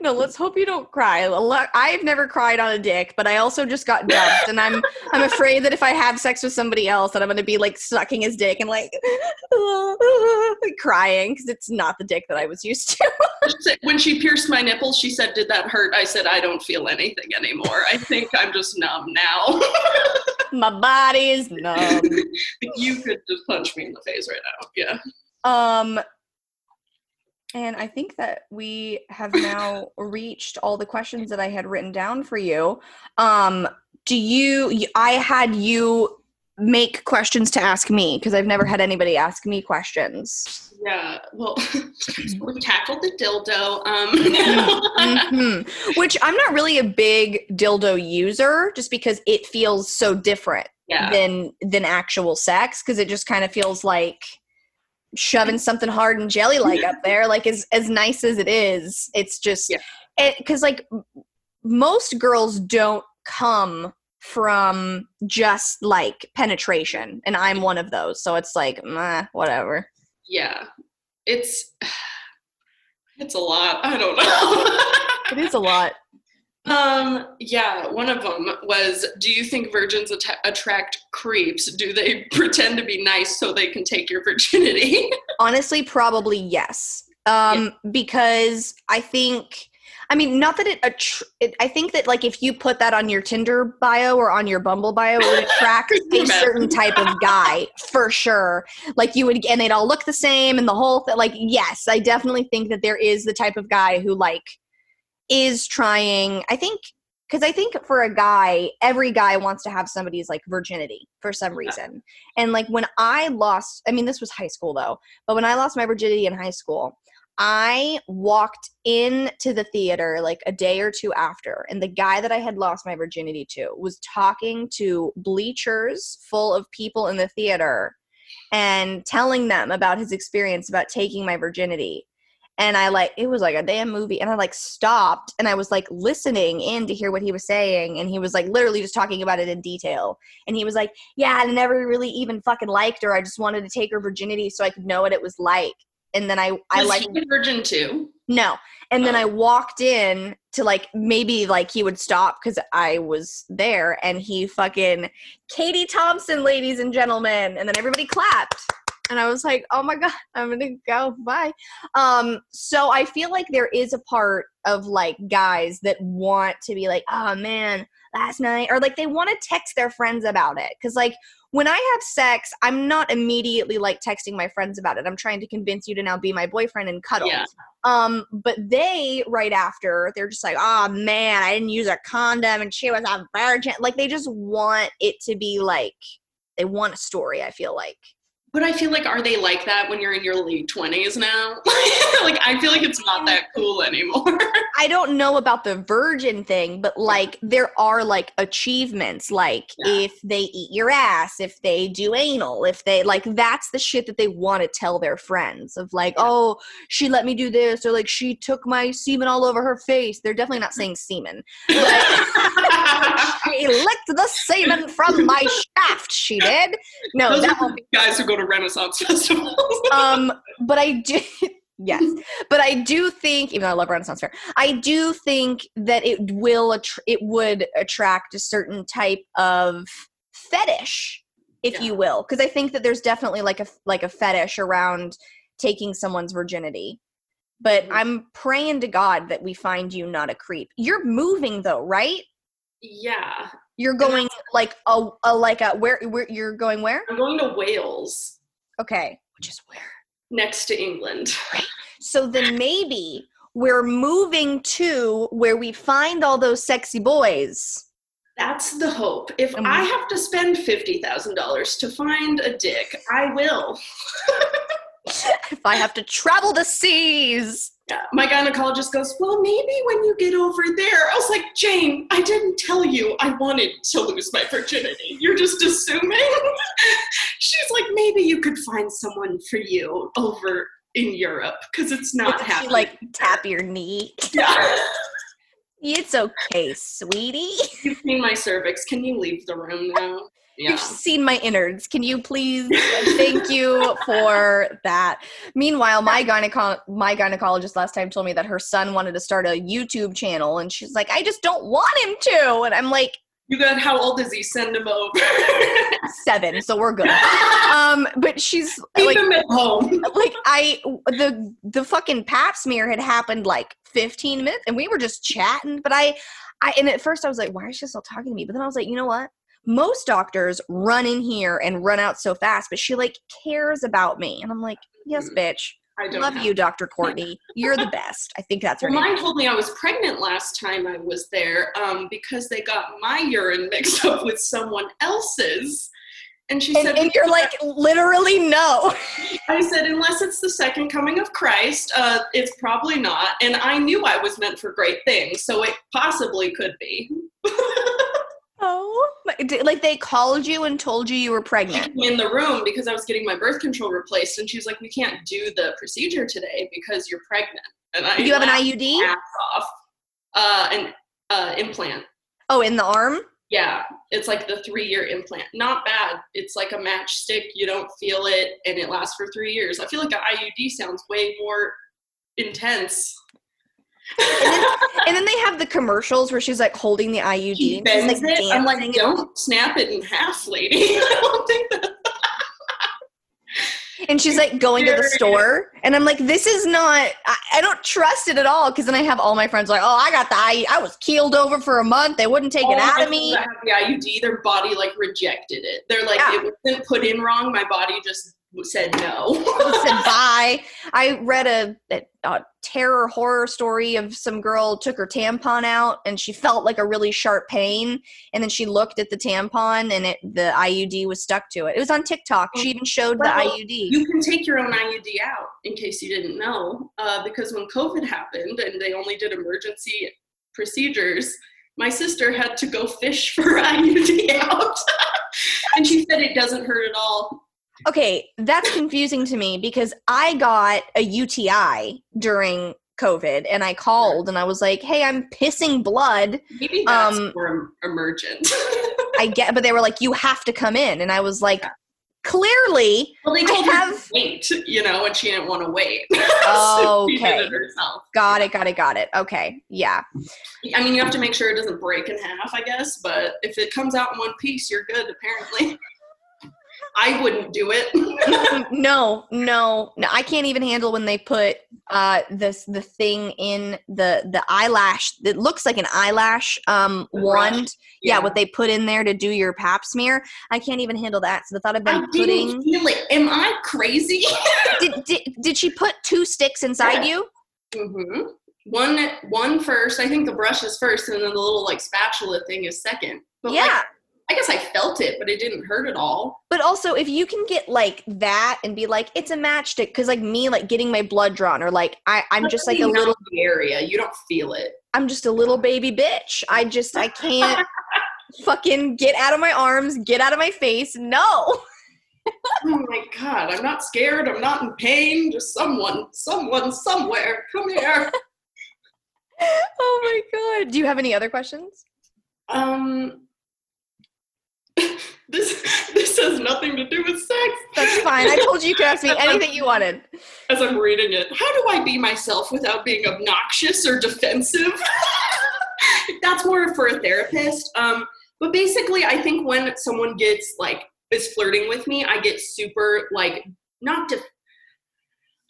No, let's hope you don't cry. I've never cried on a dick, but I also just got dumped, and I'm I'm afraid that if I have sex with somebody else, that I'm gonna be like sucking his dick and like crying because it's not the dick that I was used to. When she pierced my nipples, she said, "Did that hurt?" I said, "I don't feel anything anymore. I think I'm just numb now." My body is numb. you could just punch me in the face right now. Yeah. Um, and I think that we have now reached all the questions that I had written down for you. Um, do you? I had you make questions to ask me because I've never had anybody ask me questions. Yeah. Well, we tackled the dildo. Um, Mhm. Which I'm not really a big dildo user, just because it feels so different yeah. than than actual sex because it just kind of feels like shoving something hard and jelly like up there like as as nice as it is it's just Yeah. because like most girls don't come from just like penetration and i'm one of those so it's like meh, whatever Yeah. It's it's a lot. I don't know. it is a lot Um, yeah, one of them was Do you think virgins atta- attract creeps? Do they pretend to be nice so they can take your virginity? honestly probably yes um because i think i mean not that it, attr- it i think that like if you put that on your tinder bio or on your bumble bio it would attract a certain type of guy for sure like you would and they'd all look the same and the whole thing like yes i definitely think that there is the type of guy who like is trying i think because i think for a guy every guy wants to have somebody's like virginity for some Yeah. reason and like when i lost i mean this was high school though but when i lost my virginity in high school i walked into the theater like a day or two after and the guy that i had lost my virginity to was talking to bleachers full of people in the theater and telling them about his experience about taking my virginity and I like it was like a damn movie and I like stopped and I was like listening in to hear what he was saying and he was like literally just talking about it in detail. And he was like yeah I never really even fucking liked her I just wanted to take her virginity so I could know what it was like. And then I I like virgin too? no. And then Oh. I walked in to like maybe like he would stop because I was there and he fucking Katie Thompson ladies and gentlemen. And then everybody clapped and I was like, "Oh my god, I'm gonna go. Bye." Um, so I feel like there is a part of like guys that want to be like, "Oh man, last night," or like they want to text their friends about it because like when I have sex, I'm not immediately like texting my friends about it. I'm trying to convince you to now be my boyfriend and cuddle. Yeah. Um, but they right after they're just like, oh man, I didn't use a condom and she was a virgin. Like they just want it to be like they want a story. I feel like. But I feel like are they like that when you're in your late twenties now? like I feel like it's not that cool anymore. I don't know about the virgin thing, but like there are like achievements, like Yeah. if they eat your ass, if they do anal, if they like that's the shit that they want to tell their friends of like, Yeah. oh, she let me do this, or like she took my semen all over her face. They're definitely not mm. saying semen. She licked the semen from my shaft. She did. No, Those that won't be. guys who go to Renaissance festivals. Um, but I do. Yes, but I do think, even though I love Renaissance Fair, I do think that it will attr- it would attract a certain type of fetish, if Yeah. you will, because I think that there's definitely like a like a fetish around taking someone's virginity. But Mhm. I'm praying to God that we find you not a creep. You're moving though, right? yeah. You're going like a, a like a where where you're going where? I'm going to Wales Okay, which is where? next to England. So then maybe we're moving to where we find all those sexy boys. That's the hope. If Um, I have to spend $50,000 to find a dick, I will. If I have to travel the seas. My gynecologist goes, Well, maybe when you get over there. I was like, Jane, I didn't tell you I wanted to lose my virginity. You're just assuming. She's like, Maybe you could find someone for you over in Europe because it's not Doesn't she, happening. like tap your knee. yeah. It's okay, sweetie. You've seen my cervix. Can you leave the room now? Yeah. You've seen my innards. Can you please thank you for that? Meanwhile, my gyneco- my gynecologist last time told me that her son wanted to start a YouTube channel and she's like, "I just don't want him to." And I'm like, You got how old is he? Send him over. 7, so we're good. Um, but she's Keep like him at home. like I the the fucking pap smear had happened like 15 minutes and we were just chatting but I I and at first I was like why is she still talking to me but then I was like you know what most doctors run in here and run out so fast but she like cares about me and I'm like yes bitch I don't love have- you Dr. Courtney you're the best I think that's her Well, name mine told me I was pregnant last time I was there um, because they got my urine mixed up with someone else's. And she and, said, and you're like literally no I said, unless it's the second coming of Christ, uh, it's probably not. And I knew I was meant for great things, so it possibly could be. like they called you and told you you were pregnant in the room because I was getting my birth control replaced, and she was like, "We can't do the procedure today because you're pregnant." And I you have an IUD off. Uh, an uh, implant. oh in the arm Yeah, it's like the three year implant. Not bad. It's like a matchstick. You don't feel it, and it lasts for three years. I feel like an IUD sounds way more intense. And then they have the commercials where she's like holding the IUD. And bends it. I'm like, don't snap it in half, lady. I don't think that. and she's like going to the store, and I'm like, this is not. I, I don't trust it at all because then I have all my friends like, oh, I got the I. I was keeled over for a month. They wouldn't take it out of me. have the IUD, their body like rejected it. They're like, Yeah. it wasn't put in wrong. My body just said no. said bye. I read a, a, terror horror story of some girl took her tampon out and she felt like a really sharp pain, and then she looked at the tampon and it the IUD was stuck to it. It was on TikTok. She even showed the IUD. You can take your own IUD out, in case you didn't know, uh, because when COVID happened and they only did emergency procedures, my sister had to go fish for her IUD out. and she said it doesn't hurt at all. Okay, that's confusing to me because I got a UTI during COVID and I called and I was like, "Hey, I'm pissing blood." Maybe that's Um, more em- emergent. I get but they were like, "You have to come in." And I was like, "Clearly, well, they told her have- to wait, you know, and she didn't want to wait. Oh, so okay. it got it, got it, got it." Okay. Yeah. I mean, you have to make sure it doesn't break in half, I guess, but if it comes out in one piece, you're good, apparently. I wouldn't do it. no, no, no. I can't even handle when they put uh this the thing in the the eyelash that looks like an eyelash um wand. Yeah. what they put in there to do your pap smear. I can't even handle that. So the thought of I them didn't putting feel it. Am I crazy? did, did did she put two sticks inside you? Mm-hmm. One, one first. I think the brush is first, and then the little like spatula thing is second. But yeah. like, I guess I felt it, but it didn't hurt at all. But also, if you can get like that and be like, it's a matchstick, because like me, like getting my blood drawn, or like I, I'm just like a little, area. You don't feel it. I'm just a little baby bitch. I just, I can't fucking get out of my arms, get out of my face. No. Oh my god, I'm not scared. I'm not in pain. Just someone, someone, somewhere. Come here. Oh my god. Do you have any other questions? Um, this this has nothing to do with sex. That's fine. I told you you could ask me anything you wanted. As I'm reading it, how do I be myself without being obnoxious or defensive? That's more for a therapist. Um, but basically, I think when someone gets like is flirting with me, I get super like not def-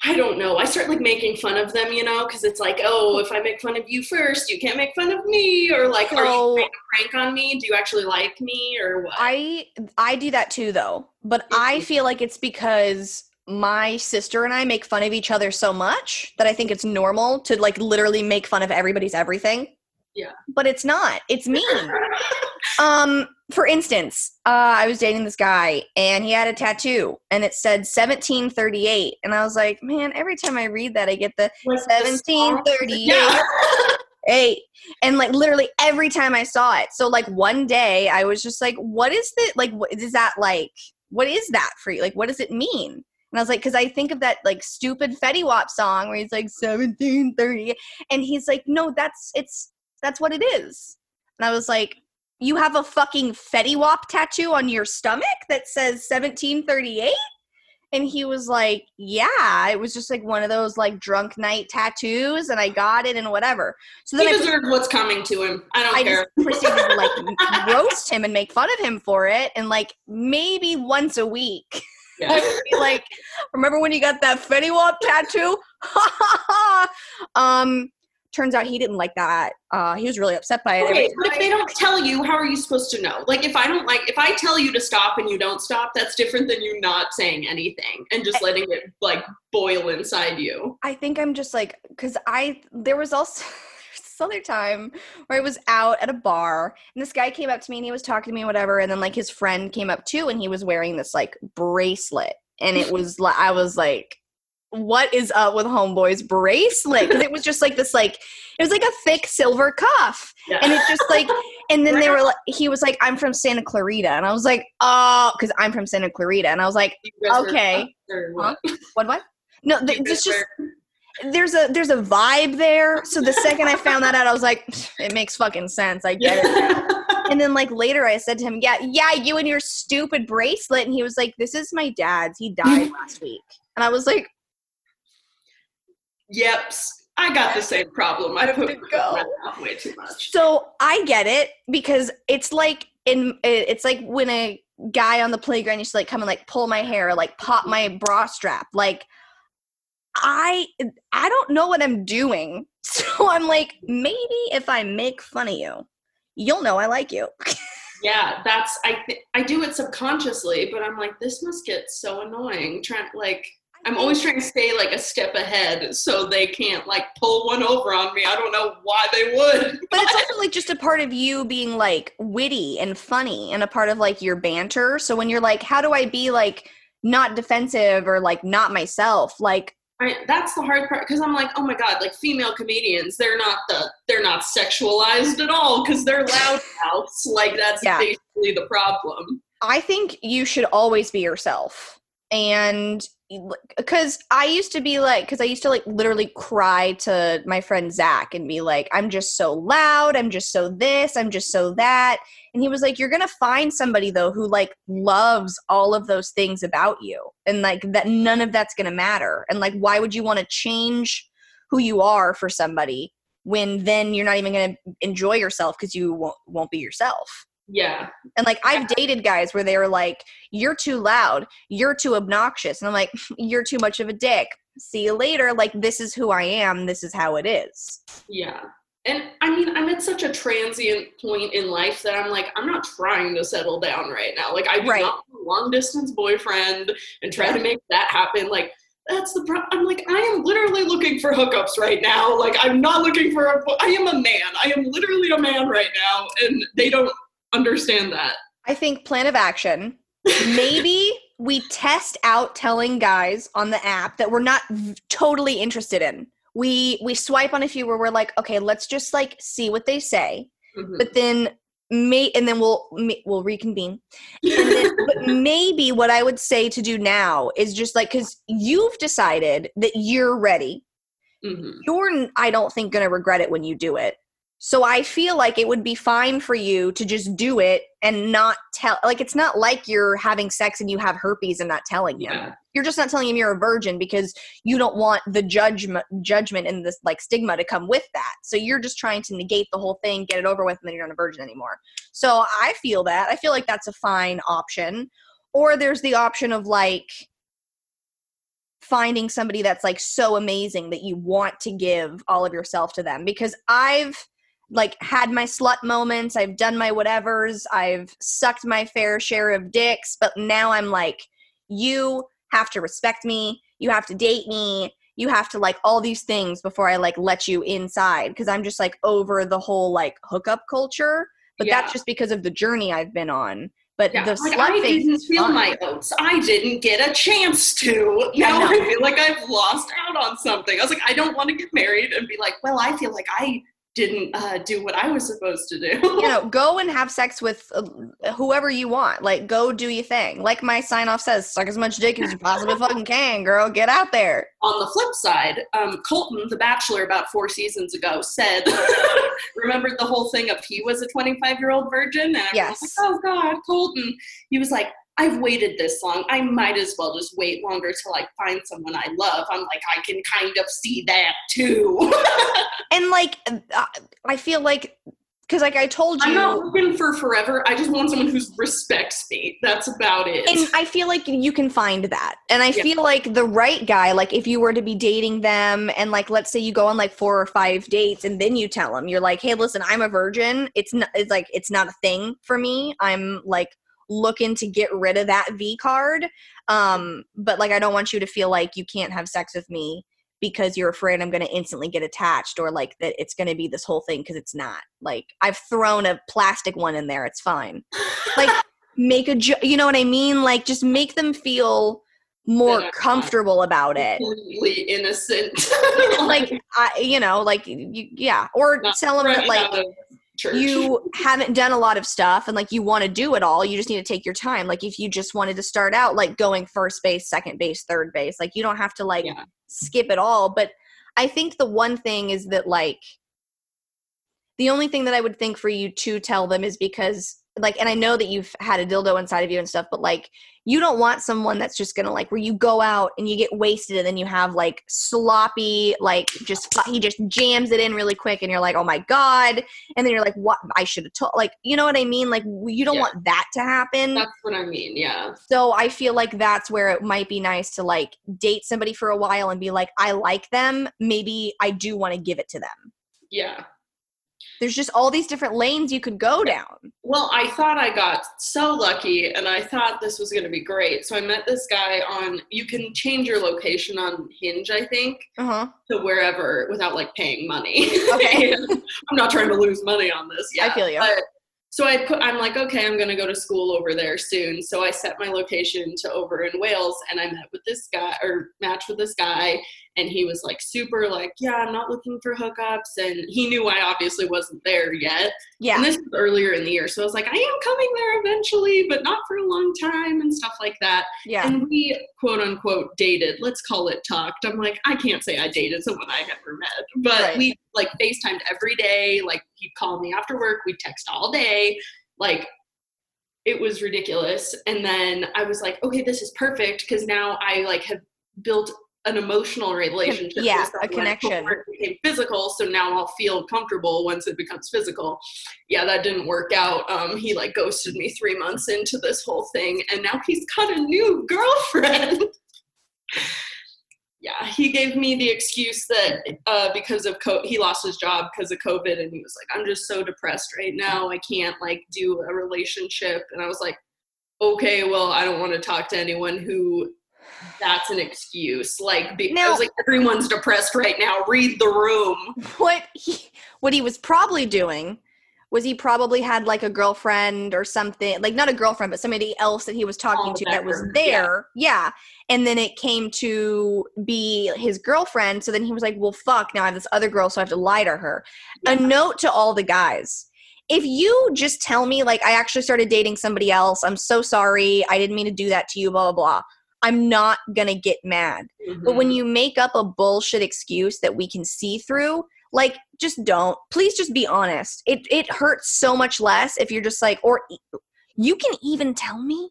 I don't know. I start like making fun of them, you know, because it's like, oh, if I make fun of you first, you can't make fun of me, or like, are you So- playing a prank on me? Do you actually like me, or what? I I do that too though. But I Mhm. feel like it's because my sister and I make fun of each other so much that I think it's normal to like literally make fun of everybody's everything. Yeah. But it's not. It's me. um for instance, uh I was dating this guy and he had a tattoo and it said 1738 and I was like, "Man, every time I read that I get the Like 1738 Yeah. eight and like literally every time i saw it. So like one day i was just like what is the like what is that like what is that for you? Like what does it mean? And i was like because i think of that like stupid fetty wap song where he's like 1730 and he's like no that's it's that's what it is. And i was like you have a fucking fetty wap tattoo on your stomach that says 1738 and he was like, Yeah, it was just like one of those like drunk night tattoos, and I got it and whatever. So then he I, deserved what's coming to him. I don't I care. just proceeded to like roast him and make fun of him for it. And like maybe once a week, Yeah. like, Remember when you got that Fetty Wap tattoo? um, turns out he didn't like that. Uh, he was really upset by it. Okay, but if they don't tell you, how are you supposed to know? Like, if I don't like, if I tell you to stop and you don't stop, that's different than you not saying anything and just letting it like boil inside you. I think I'm just like because I there was also this other time where I was out at a bar and this guy came up to me and he was talking to me whatever and then like his friend came up too and he was wearing this like bracelet and it was like I was like what is up with homeboy's bracelet because it was just like this like it was like a thick silver cuff Yeah. and it's just like and then they were like he was like I'm from Santa Clarita and I was like oh because I'm from Santa Clarita and I was like You guys were okay. what? what what no th- it's just there's a there's a vibe there. So the second I found that out, I was like, it makes fucking sense. I get it. And then like later, I said to him, yeah, yeah, you and your stupid bracelet. And he was like, this is my dad's. He died last week. And I was like, yep. I got the same problem. I put go. way too much. so I get it because it's like in it's like when a guy on the playground used to like come and like pull my hair, or, like pop my bra strap. Like I I don't know what I'm doing. So I'm like, maybe if I make fun of you, you'll know I like you. Yeah, that's I. Th- I do it subconsciously, but I'm like, this must get so annoying. Trying like, I'm always trying to stay like a step ahead so they can't like pull one over on me. I don't know why they would. but it's also like just a part of you being like witty and funny and a part of like your banter so when you're like how do i be like not defensive or like not myself like I, that's the hard part because I'm like, oh my god, like female comedians, they're not the they're not sexualized at all because they're loud mouths. Like that's Yeah. basically the problem. i think you should always be yourself and because i used to be like because i used to like literally cry to my friend zach and be like i'm just so loud. I'm just so this. I'm just so that. And he was like you're gonna find somebody though who like loves all of those things about you and like that none of that's gonna matter. And like why would you want to change who you are for somebody when then you're not even gonna enjoy yourself because you won't won't be yourself Yeah. And like I've dated guys where they were like, "You're too loud. You're too obnoxious," and I'm like, "You're too much of a dick." See you later. Like this is who I am. This is how it is. Yeah. And I mean, I'm at such a transient point in life that I'm like, I'm not trying to settle down right now. Like, I do Right. not a long distance boyfriend and try to make that happen. Like, that's the problem. I'm like, I am literally looking for hookups right now. Like, I'm not looking for a. I am a man. I am literally a man right now, and they don't understand that. I think plan of action. Maybe we test out telling guys on the app that we're not v- totally interested in. We we swipe on a few where we're like, okay, let's just like see what they say, Mhm. but then may and then we'll we'll reconvene. And then, but maybe what I would say to do now is just like because you've decided that you're ready. Mhm. You're I don't think gonna regret it when you do it. So I feel like it would be fine for you to just do it and not tell. Like it's not like you're having sex and you have herpes and not telling him. Yeah. You're just not telling him you're a virgin because you don't want the judgment, judgment and this like stigma to come with that. So you're just trying to negate the whole thing, get it over with, and then you're not a virgin anymore. So I feel that. I feel like that's a fine option. Or there's the option of like finding somebody that's like so amazing that you want to give all of yourself to them because I've like had my slut moments, I've done my whatevers, I've sucked my fair share of dicks, but now I'm like you have to respect me, you have to date me, you have to like all these things before I like let you inside because I'm just like over the whole like hookup culture, but Yeah. that's just because of the journey I've been on. But Yeah, the like, I didn't feel fun. my oats. I didn't get a chance to. Now no. I feel like I've lost out on something. I was like, I don't want to get married and be like, well, I feel like I didn't uh, do what I was supposed to do. you know, go and have sex with uh, whoever you want. Like, go do your thing. Like my sign off says, suck as much dick as you possibly fucking can, girl. Get out there. On the flip side, um, Colton, the Bachelor, about four seasons ago, said, remembered the whole thing of he was a 25 year old virgin? And Yes. like, oh God, Colton. He was like, I've waited this long. I might as well just wait longer till I find someone I love. I'm like, I can kind of see that too. And like, uh, I feel like, because like I told you, I'm not looking for forever. I just want someone who respects me. That's about it. and I feel like you can find that. And I Yeah. feel like the right guy, like if you were to be dating them, and like let's say you go on like four or five dates, and then you tell them, you're like, hey, listen, I'm a virgin. It's not. It's like it's not a thing for me. I'm like looking to get rid of that V card. Um, but like I don't want you to feel like you can't have sex with me because you're afraid I'm going to instantly get attached or like that it's going to be this whole thing because it's not. Like I've thrown a plastic one in there. It's fine. Like make a you know what I mean? Like just make them feel more That I'm not comfortable about it. completely innocent. Like I you know, like you, yeah, or Not tell them that like church. you haven't done a lot of stuff and like you want to do it all you just need to take your time like if you just wanted to start out like going first base second base third base like you don't have to like Yeah. skip it all but i think the one thing is that like the only thing that i would think for you to tell them is because like and i know that you've had a dildo inside of you and stuff but like you don't want someone that's just gonna like where you go out and you get wasted and then you have like sloppy like just he just jams it in really quick and you're like oh my god and then you're like what i should have told like you know what i mean like you don't Yeah. want that to happen That's what I mean. Yeah. so i feel like that's where it might be nice to like date somebody for a while and be like i like them maybe i do want to give it to them Yeah. There's just all these different lanes you could go down Well, I thought I got so lucky and I thought this was going to be great. So I met this guy on, you can change your location on Hinge, I think, uh-huh to wherever without like paying money. Okay. I'm not trying to lose money on this. Yeah. I feel you. But, so I put, I'm like, okay, I'm going to go to school over there soon. So I set my location to over in Wales and I met with this guy or matched with this guy. And he was like super like, yeah, I'm not looking for hookups. And he knew I obviously wasn't there yet. yeah And this was earlier in the year. So I was like, I am coming there eventually, but not for a long time and stuff like that. yeah And we quote unquote dated. Let's call it talked. I'm like, I can't say I dated someone I never met, but Right. we like FaceTimed every day. Like he'd call me after work. We'd text all day. Like it was ridiculous. And then I was like, okay, this is perfect because now I like have built an emotional relationship. yeah, a connection. It became physical, so now I'll feel comfortable once it becomes physical. Yeah, that didn't work out. Um, he like ghosted me three months into this whole thing, and now he's got a new girlfriend. yeah, he gave me the excuse that uh, because of co- he lost his job because of COVID, and he was like, "I'm just so depressed right now. I can't like do a relationship." And I was like, "Okay, well, I don't want to talk to anyone who that's an excuse." Like, because Now- like everyone's depressed right now. Read the room. what he what he was probably doing was he probably had like a girlfriend or something like not a girlfriend but somebody else that he was talking Oh, to that was better, yeah. there yeah. and then it came to be his girlfriend so then he was like well fuck now i have this other girl so i have to lie to her a note to all the guys if you just tell me like i actually started dating somebody else i'm so sorry i didn't mean to do that to you blah blah blah i'm not gonna get mad but when Mhm. you make up a bullshit excuse that we can see through, like just don't. Please just be honest. It it hurts so much less if you're just like or you can even tell me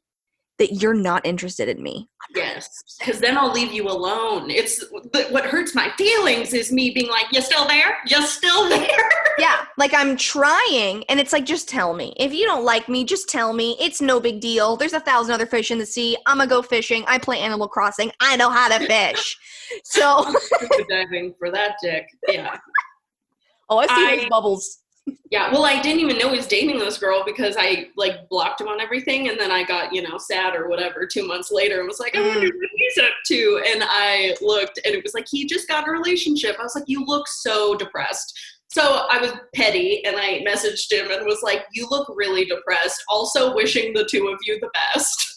that you're not interested in me. Yes, because then I'll leave you alone. It's what hurts my feelings is me being like, "You're still there? You're still there?" Yeah, like I'm trying and it's like just tell me. If you don't like me, just tell me. It's no big deal. There's a thousand other fish in the sea. I'm to go fishing. I play Animal Crossing. I know how to fish. So, diving for that dick. Yeah, oh, I see I- those bubbles. Yeah. Well, I didn't even know he was dating this girl because I like blocked him on everything, and then I got you know sad or whatever two months later and was like, "I wonder mm. what he's up to." And I looked, and it was like he just got a relationship. I was like, "You look so depressed." So I was petty and I messaged him and was like, You look really depressed. Also, wishing the two of you the best.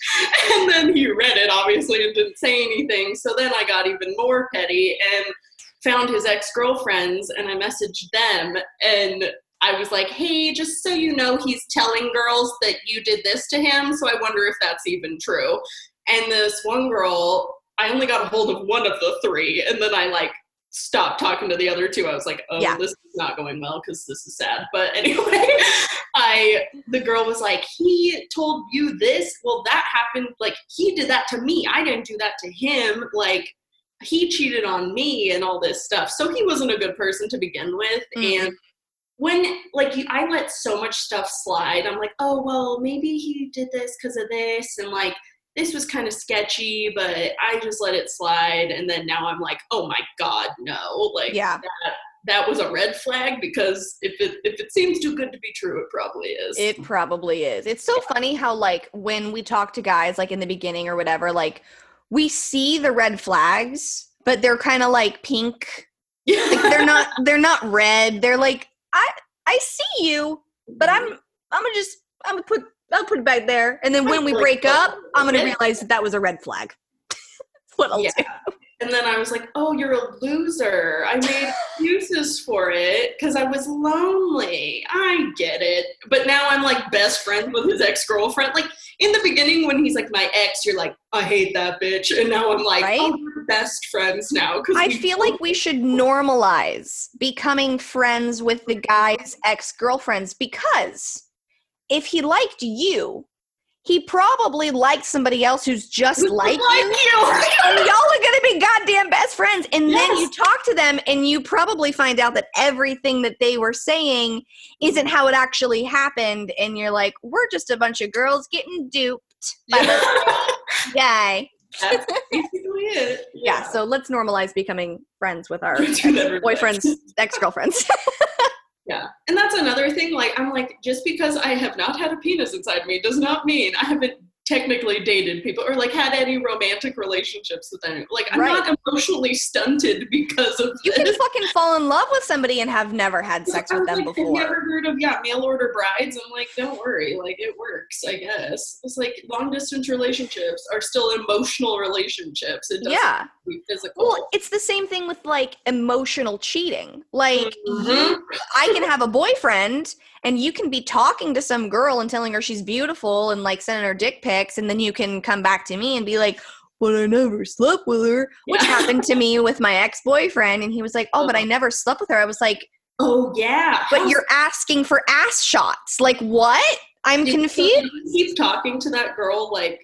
And then he read it, obviously, and didn't say anything. So then I got even more petty and found his ex girlfriends and I messaged them. And I was like, Hey, just so you know, he's telling girls that you did this to him. So I wonder if that's even true. And this one girl, I only got a hold of one of the three. And then I like, stopped talking to the other two. I was like, oh, Yeah. this is not going well because this is sad. But anyway, I the girl was like, he told you this. Well, that happened. Like he did that to me. I didn't do that to him. Like he cheated on me and all this stuff. So he wasn't a good person to begin with. Mhm. And when like you, I let so much stuff slide. I'm like, oh well, maybe he did this because of this, and like this was kind of sketchy, but I just let it slide. And then now I'm like, oh my god, no! Like Yeah. that that was a red flag because if it if it seems too good to be true, it probably is. It probably is. It's so funny how like when we talk to guys like in the beginning or whatever, like we see the red flags, but they're kind of like pink. Like they're not they're not red. They're like I I see you, but I'm I'm gonna just I'm gonna put I'll put it back there. And then when we break up, I'm gonna realize that that was a red flag. That's what I'll Yeah. do. And then I was like, oh, you're a loser. I made excuses for it because I was lonely. I get it. But now I'm like best friends with his ex girlfriend. Like in the beginning, when he's like my ex, you're like, I hate that bitch. And now I'm like, Right? oh, we're best friends now. I feel like we should normalize becoming friends with the guy's ex girlfriends because if he liked you, he probably liked somebody else who's just Who's like you. you. And y'all are gonna be goddamn best friends. And then you talk to them and you probably find out that everything that they were saying isn't how it actually happened. And you're like, we're just a bunch of girls getting duped by this guy. That's basically it. Yeah, so let's normalize becoming friends with our Do that real quick. boyfriends, ex girlfriends. Another thing. Like, I'm like, just because I have not had a penis inside me does not mean I haven't technically dated people or like had any romantic relationships with anyone. Like, I'm Right. not emotionally stunted because of you can fucking fall in love with somebody and have never had sex with them like, before. ever heard of yeah mail order brides? I'm like, don't worry, like it works, I guess. It's like long distance relationships are still emotional relationships. It doesn't Yeah. have to be physical. Well, it's the same thing with like emotional cheating. Like Mhm. you, I can have a boyfriend and you can be talking to some girl and telling her she's beautiful and like sending her dick pics and then you can come back to me and be like, "But I never slept with her," which happened to me with my ex-boyfriend and he was like, "Oh, but I Uh-huh. never slept with her." I was like, oh yeah, "But you're asking for ass shots." Like, what? I'm Did- confused. Keep talking to that girl like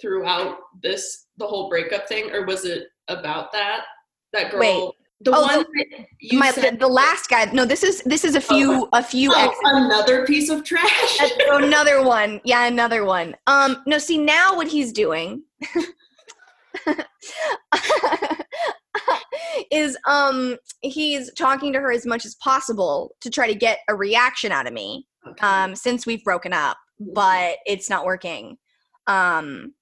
throughout this the whole breakup thing, or was it about that. That girl. Wait. The Oh, one the- that you My the, the last guy. No, this is this is a few a few oh, exes. another piece of trash. Another one. Yeah, another one. Um, no, see now what he's doing is um he's talking to her as much as possible to try to get a reaction out of me. Okay. Um, since we've broken up, but it's not working. Um,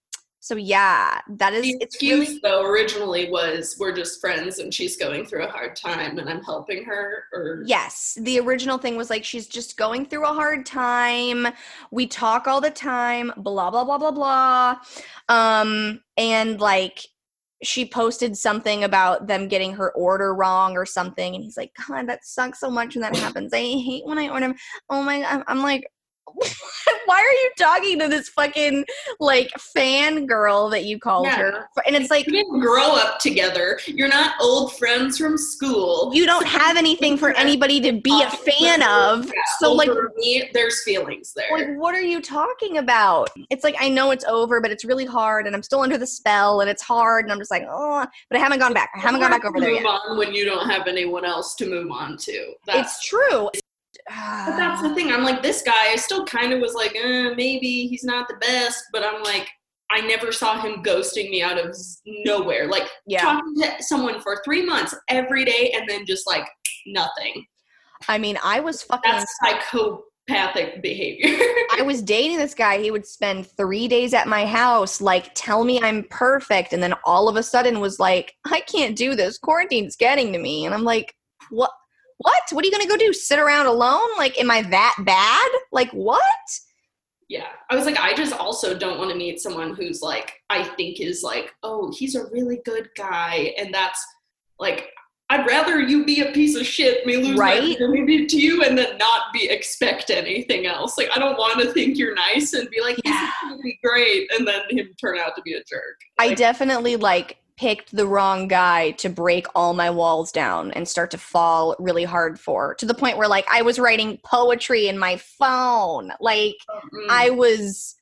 so yeah, that is the it's excuse really though originally was we're just friends and she's going through a hard time and I'm helping her or Yes, the original thing was like she's just going through a hard time. We talk all the time, blah blah blah blah blah. Um and like she posted something about them getting her order wrong or something and he's like, "God, that sucks so much when that happens. I hate when I order Oh my I'm, I'm like why are you talking to this fucking like fan girl that you called Yeah. her? And it's like you didn't grow up together. You're not old friends from school. you don't have anything for anybody to be a fan of. Yeah, So like me, there's feelings there. like what are you talking about it's like i know it's over but it's really hard and i'm still under the spell and it's hard and i'm just like oh but i haven't gone back i haven't gone back over there move yet on when you don't have anyone else to move on to. That's, it's true but that's the thing. I'm like, this guy, I still kind of was like, eh, maybe he's not the best, but I'm like, I never saw him ghosting me out of nowhere. Like yeah talking to someone for three months every day and then just like nothing. i mean i was fucking That's psychopathic behavior. i was dating this guy he would spend three days at my house like tell me i'm perfect and then all of a sudden was like i can't do this quarantine's getting to me and i'm like what what what are you gonna go do sit around alone like am i that bad like what Yeah. I was like, I just also don't want to meet someone who's like, I think is like, oh, he's a really good guy. And that's like, I'd rather you be a piece of shit, me lose Right? my virginity to you, and then not be expect anything else. Like, I don't want to think you're nice and be like, this Yeah. is gonna be great, and then him turn out to be a jerk. I Like, definitely like picked the wrong guy to break all my walls down and start to fall really hard for to the point where like I was writing poetry in my phone. Like mm, I was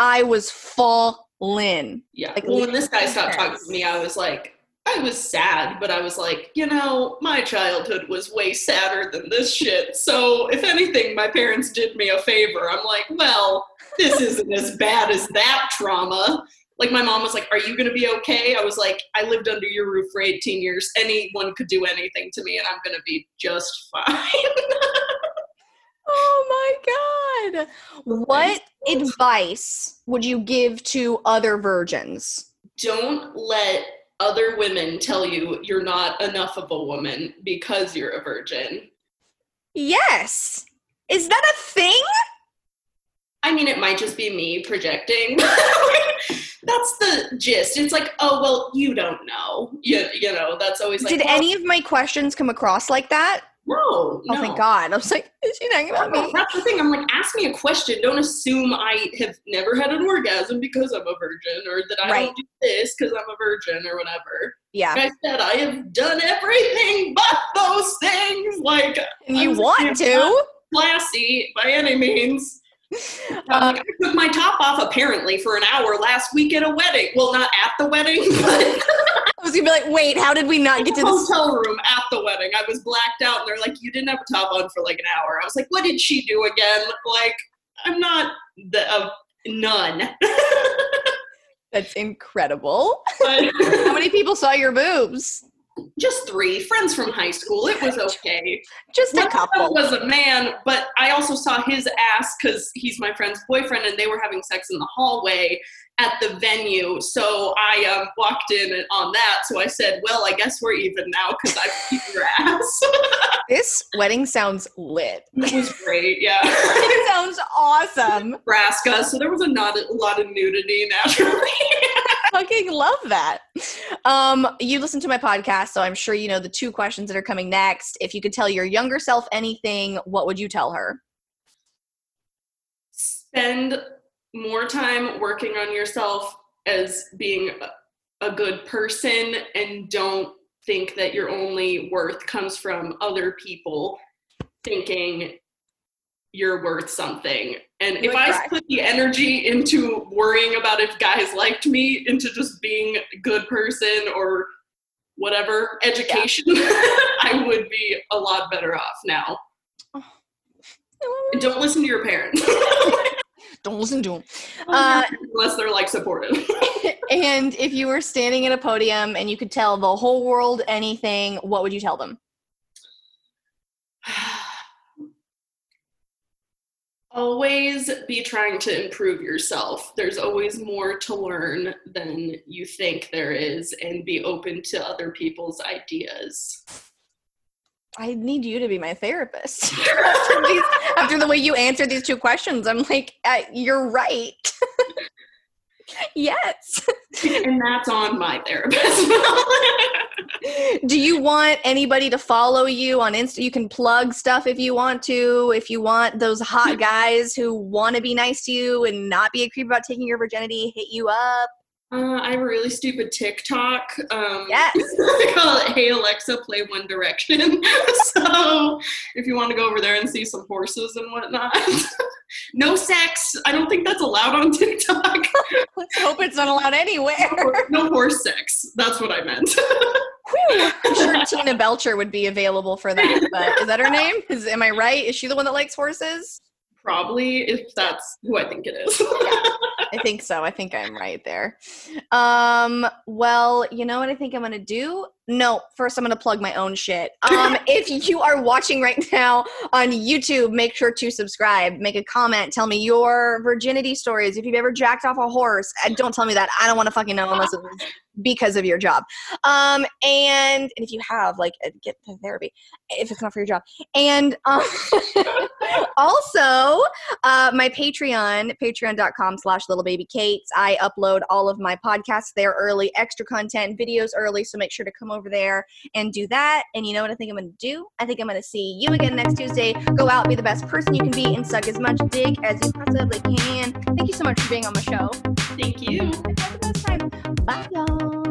I was fallen. yeah. like, well, when this guy stopped talking to me, I was like, I was sad, but I was like, you know, my childhood was way sadder than this shit. So if anything, my parents did me a favor. I'm like, well, this isn't as bad as that trauma. Like my mom was like, "Are you going to be okay?" I was like, "I lived under your roof for 18 years. Anyone could do anything to me, and I'm going to be just fine." Oh my god. What advice would you give to other virgins? Don't let other women tell you you're not enough of a woman because you're a virgin. Yes. Is that a thing? I mean, it might just be me projecting. that's the gist. It's like, oh well, you don't know. You, you know, that's always like. Did well, any of my questions come across like that? No, Oh no. thank God. I was like, is she talking about me? That's the thing. I'm like, ask me a question. Don't assume I have never had an orgasm because I'm a virgin, or that I Right. don't do this because I'm a virgin, or whatever. Yeah. Like I said, I have done everything but those things. Like, And you I'm want to? classy by any means. Um, I took my top off apparently for an hour last week at a wedding. Well, not at the wedding, but I was gonna be like, wait, how did we not get to the hotel room at the wedding. I was blacked out, and they're like, "You didn't have a top on for like an hour." I was like, "What did she do again?" Like, I'm not the uh, none. That's incredible. but How many people saw your boobs? Just three friends from high school. It was okay. Just a One couple. was a man, but I also saw his ass because he's my friend's boyfriend, and they were having sex in the hallway at the venue. So I um, walked in on that. So I said, "Well, I guess we're even now because I beat your ass." This wedding sounds lit. it was great. Yeah. it sounds awesome. Nebraska, so there was a, not a lot of nudity naturally. Fucking love that. Um, you listen to my podcast, so I'm sure you know the two questions that are coming next. If you could tell your younger self anything, what would you tell her? Spend more time working on yourself as being a, a good person and don't think that your only worth comes from other people thinking you're worth something. And You if I cry. put the energy into worrying about if guys liked me, into just being a good person or whatever education, I would be a lot better off now. And don't listen to your parents. Don't listen to them. Uh, Unless they're like supportive. and if you were standing at a podium and you could tell the whole world anything, what would you tell them? Always be trying to improve yourself. There's always more to learn than you think there is, and be open to other people's ideas. I need you to be my therapist. after, these, after, the way you answered these two questions, I'm like, uh, you're right. yes. And that's on my therapist. Do you want anybody to follow you on Insta? You can plug stuff if you want to. If you want those hot guys who want to be nice to you and not be a creep about taking your virginity, hit you up. Uh, I have a really stupid TikTok. Um, yes. I call it Hey Alexa, play One Direction. so if you want to go over there and see some horses and whatnot. no sex. I don't think that's allowed on TikTok. Let's hope it's not allowed anywhere. No, no horse sex. That's what I meant. I'm sure Tina Belcher would be available for that. But is that her name? Is am I right? Is she the one that likes horses? Probably, if that's who I think it is. I think so. I think I'm right there. Um, well, you know what I think I'm gonna do? No, first I'm gonna plug my own shit. Um, if you are watching right now on YouTube, make sure to subscribe, make a comment, tell me your virginity stories. If you've ever jacked off a horse, don't tell me that. I don't want to fucking know unless it's because of your job. Um, and, and if you have, like, uh, get the therapy if it's not for your job. And um, also, uh, my Patreon, patreon.com slash little baby Kates. I upload all of my podcasts there early, extra content, videos early. So make sure to come over there and do that. And you know what I think I'm going to do? I think I'm going to see you again next Tuesday. Go out, be the best person you can be, and suck as much dick as you possibly can. Thank you so much for being on my show. Thank you. the best time. 要